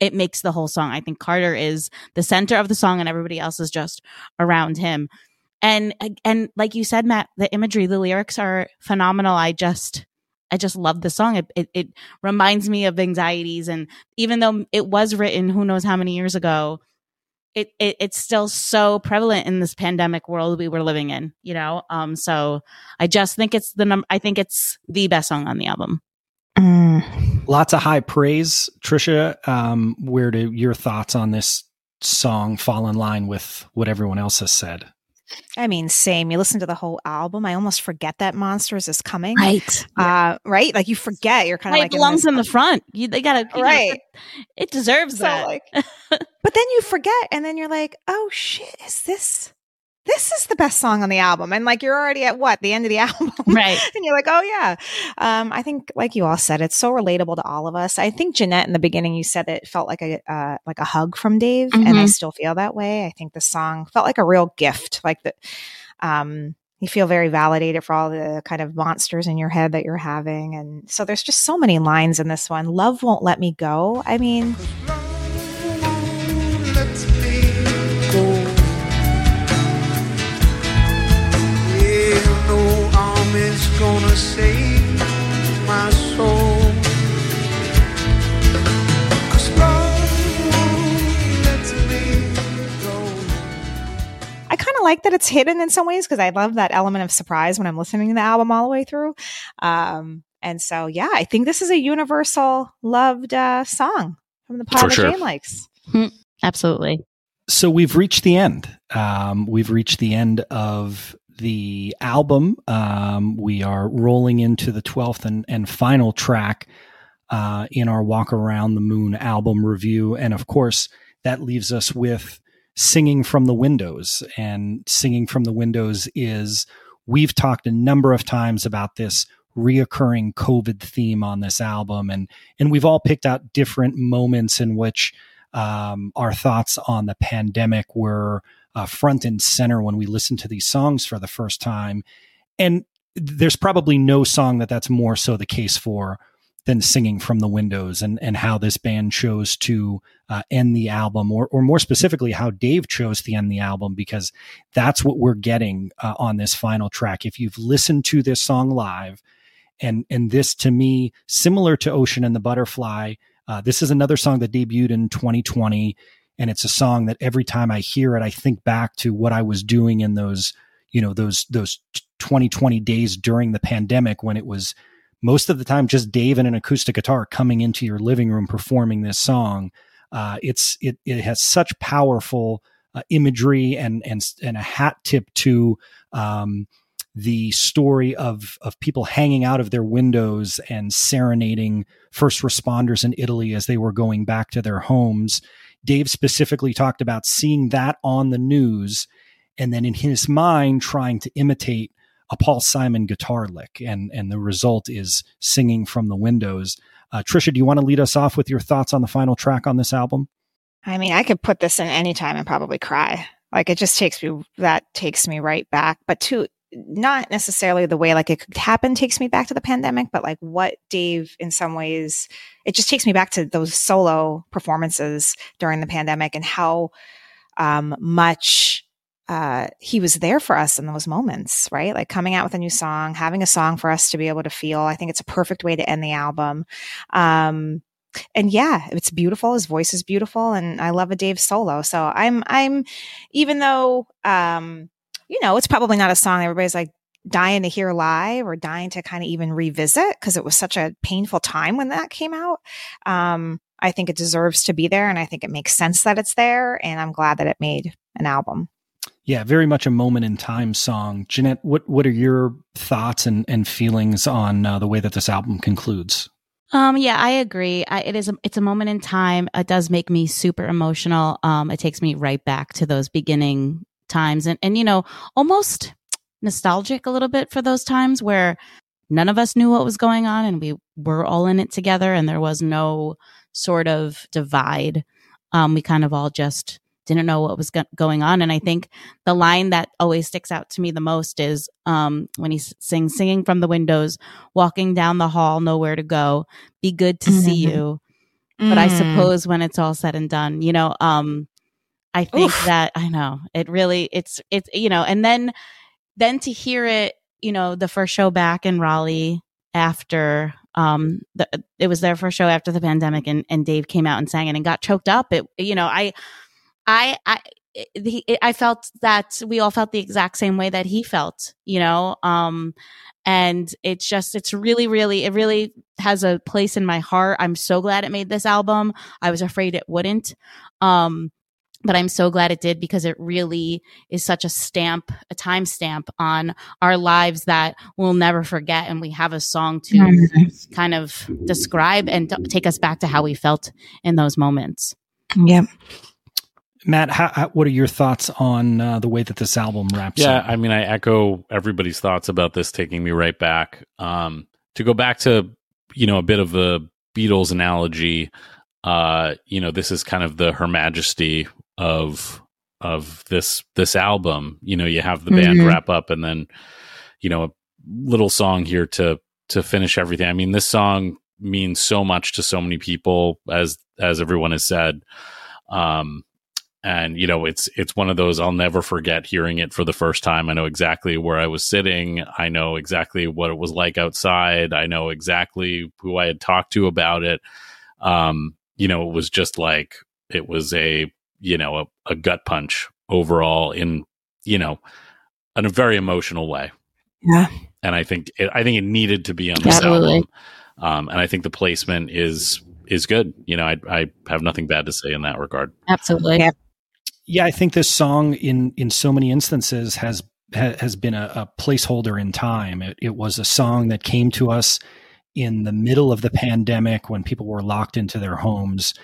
Speaker 5: it makes the whole song. I think Carter is the center of the song, and everybody else is just around him. And and like you said, Matt, the imagery, the lyrics are phenomenal. I just I just love the song. It, it it reminds me of anxieties, and even though it was written who knows how many years ago, it, it it's still so prevalent in this pandemic world we were living in. You know, um. So I just think it's the num. I think it's the best song on the album.
Speaker 4: Mm.
Speaker 3: Lots of high praise, Trisha. Um, where do your thoughts on this song fall in line with what everyone else has said?
Speaker 4: I mean, same. You listen to the whole album, I almost forget that Monsters is coming.
Speaker 5: Right.
Speaker 4: Uh, right? Like you forget. You're kind of
Speaker 5: It
Speaker 4: like
Speaker 5: belongs
Speaker 4: in
Speaker 5: in the (laughs) front. You, they gotta. you gotta-
Speaker 4: right.
Speaker 5: it deserves
Speaker 4: So
Speaker 5: that.
Speaker 4: like, (laughs) but then you forget, and then you're like, oh shit, is this? This is the best song on the album, and like you're already at what the end of the (laughs) album,
Speaker 5: right.
Speaker 4: and you're like, oh yeah. Um, I think, like you all said, it's so relatable to all of us. I think Jeanette in the beginning, you said it felt like a uh, like a hug from Dave, and I
Speaker 5: Mhm.
Speaker 4: still feel that way. I think the song felt like a real gift, like the. Um, you feel very validated for all the kind of monsters in your head that you're having, and so there's just so many lines in this one. Love won't let me go. I mean,
Speaker 2: is gonna save my soul. 'Cause love won't me go.
Speaker 4: I kind of like that it's hidden in some ways because I love that element of surprise when I'm listening to the album all the way through. Um, and so, yeah, I think this is a universal loved uh, song from the pod
Speaker 1: For
Speaker 4: that
Speaker 1: sure.
Speaker 4: Jane likes.
Speaker 5: Absolutely.
Speaker 3: So we've reached the end. Um, we've reached the end of the album. Um, we are rolling into the 12th and, and final track uh, in our Walk Around the Moon album review. And of course, that leaves us with Singing from the Windows. And Singing from the Windows is, we've talked a number of times about this reoccurring COVID theme on this album. And, and we've all picked out different moments in which um, our thoughts on the pandemic were uh, front and center when we listen to these songs for the first time. And there's probably no song that that's more so the case for than singing from the windows and, and how this band chose to uh, end the album or, or more specifically how Dave chose to end the album because that's what we're getting uh, on this final track. If you've listened to this song live and, and this to me, similar to Ocean and the Butterfly, uh, this is another song that debuted in 2020, and it's a song that every time I hear it, I think back to what I was doing in those, you know, those those 2020 days during the pandemic when it was most of the time just Dave and an acoustic guitar coming into your living room performing this song. Uh, it's it it has such powerful uh, imagery and and and a hat tip to um, the story of of people hanging out of their windows and serenading first responders in Italy as they were going back to their homes. Dave specifically talked about seeing that on the news and then in his mind trying to imitate a Paul Simon guitar lick and and the result is singing from the windows. Uh, Trisha, do you want to lead us off with your thoughts on the final track on this album?
Speaker 4: I mean, I could put this in any time and probably cry. Like it just takes me that takes me right back. But to not necessarily the way like it could happen takes me back to the pandemic, but like what Dave in some ways it just takes me back to those solo performances during the pandemic and how um, much uh, he was there for us in those moments, right? Like coming out with a new song, having a song for us to be able to feel. I think it's a perfect way to end the album. Um, and yeah, it's beautiful. His voice is beautiful, and I love a Dave solo. So I'm, I'm, even though, um, you know, it's probably not a song everybody's like dying to hear live or dying to kind of even revisit because it was such a painful time when that came out. Um, I think it deserves to be there, and I think it makes sense that it's there, and I'm glad that it made an album.
Speaker 3: Yeah, very much a moment in time song. Jeanette, what what are your thoughts and, and feelings on uh, the way that this album concludes?
Speaker 5: Um, yeah, I agree. I, it is a, it's a moment in time. It does make me super emotional. Um, it takes me right back to those beginning times, and and you know, almost nostalgic a little bit for those times where none of us knew what was going on, and we were all in it together, and there was no sort of divide. Um, we kind of all just didn't know what was go- going on. And I think the line that always sticks out to me the most is um, when he sings, singing from the windows, walking down the hall, nowhere to go, be good to mm-hmm. see you. Mm. But I mm. suppose when it's all said and done, you know, um, I think Oof. that I know it really, it's, it's, you know, and then, then to hear it, you know, the first show back in Raleigh after um the, it was their first show after the pandemic and and Dave came out and sang it and got choked up it you know I I, I, I felt that we all felt the exact same way that he felt, you know, um, and it's just, it's really, really, it really has a place in my heart. I'm so glad it made this album. I was afraid it wouldn't. Um, but I'm so glad it did because it really is such a stamp, a time stamp on our lives that we'll never forget. And we have a song to mm-hmm. kind of describe and take us back to how we felt in those moments.
Speaker 4: Yep.
Speaker 3: Matt, how, how, what are your thoughts on uh, the way that this album wraps
Speaker 1: yeah,
Speaker 3: up?
Speaker 1: I mean, I echo everybody's thoughts about this taking me right back. Um, to go back to, you know, a bit of a Beatles analogy, uh, you know, this is kind of the Her Majesty of of this this album. You know, you have the band mm-hmm. wrap up and then, you know, a little song here to to finish everything. I mean, this song means so much to so many people as as everyone has said. Um, and you know it's it's one of those I'll never forget hearing it for the first time. I know exactly where I was sitting. I know exactly what it was like outside. I know exactly who I had talked to about it. Um, you know, it was just like it was a you know a, a gut punch overall in you know in a very emotional way.
Speaker 4: Yeah,
Speaker 1: and I think it, I think it needed to be on this Absolutely. album. Um, and I think the placement is is good. You know, I I have nothing bad to say in that regard.
Speaker 5: Absolutely.
Speaker 4: Yeah.
Speaker 3: Yeah, I think this song in in so many instances has has been a, a placeholder in time. It, it, was a song that came to us in the middle of the pandemic when people were locked into their homes.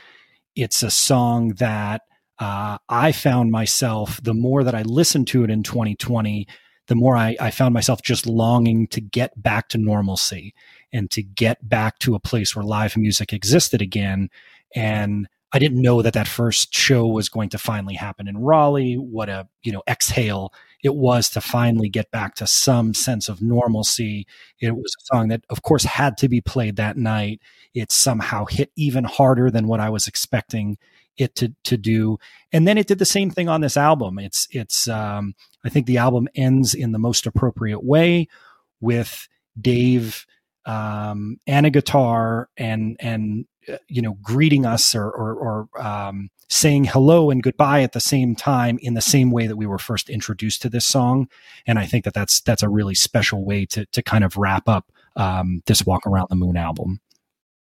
Speaker 3: It's a song that uh, I found myself the more that I listened to it in 2020, the more I, I found myself just longing to get back to normalcy and to get back to a place where live music existed again. And I didn't know that that first show was going to finally happen in Raleigh. What a, you know, exhale it was to finally get back to some sense of normalcy. It was a song that, of course, had to be played that night. It somehow hit even harder than what I was expecting it to to do. And then it did the same thing on this album. It's it's um, I think the album ends in the most appropriate way with Dave um, and a guitar and and you know, greeting us or, or, or um, saying hello and goodbye at the same time in the same way that we were first introduced to this song. And I think that that's, that's a really special way to, to kind of wrap up um, this Walk Around the Moon album.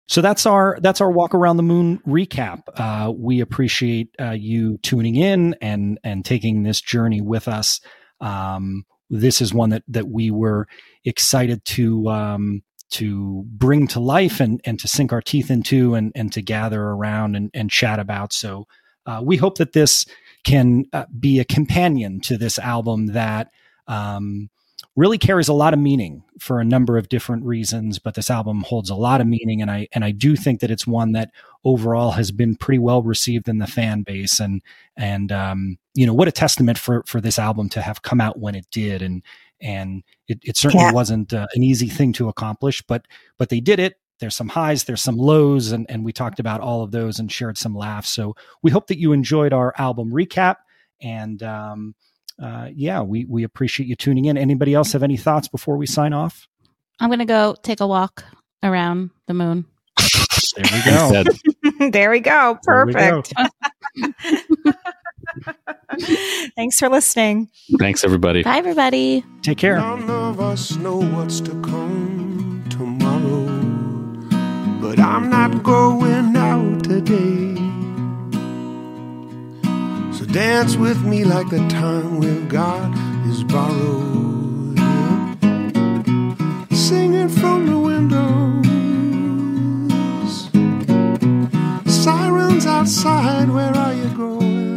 Speaker 3: So that's our that's our walk around the moon recap. Uh, we appreciate uh, you tuning in and and taking this journey with us. Um, this is one that that we were excited to um, to bring to life and, and to sink our teeth into and, and to gather around and, and chat about. So uh, we hope that this can uh, be a companion to this album that um, really carries a lot of meaning for a number of different reasons. But this album holds a lot of meaning, and I and I do think that it's one that overall has been pretty well received in the fan base. And and um, you know what a testament for for this album to have come out when it did, and and it, it certainly
Speaker 4: Yeah.
Speaker 3: wasn't uh, an easy thing to accomplish, but but they did it. There's some highs, there's some lows, and, and we talked about all of those and shared some laughs. So we hope that you enjoyed our album recap. And um, uh, yeah, we, we appreciate you tuning in. Anybody else have any thoughts before we sign off?
Speaker 5: I'm gonna go take a walk around the moon.
Speaker 3: There we go. (laughs)
Speaker 4: There we go.
Speaker 3: There we go.
Speaker 4: Perfect. (laughs) Thanks for listening.
Speaker 1: Thanks, everybody.
Speaker 5: Bye, everybody.
Speaker 3: Take care.
Speaker 2: None of us know what's to come tomorrow. But I'm not going out today. So dance with me like the time we've got is borrowed. Singing from the windows. Sirens outside, where are you going?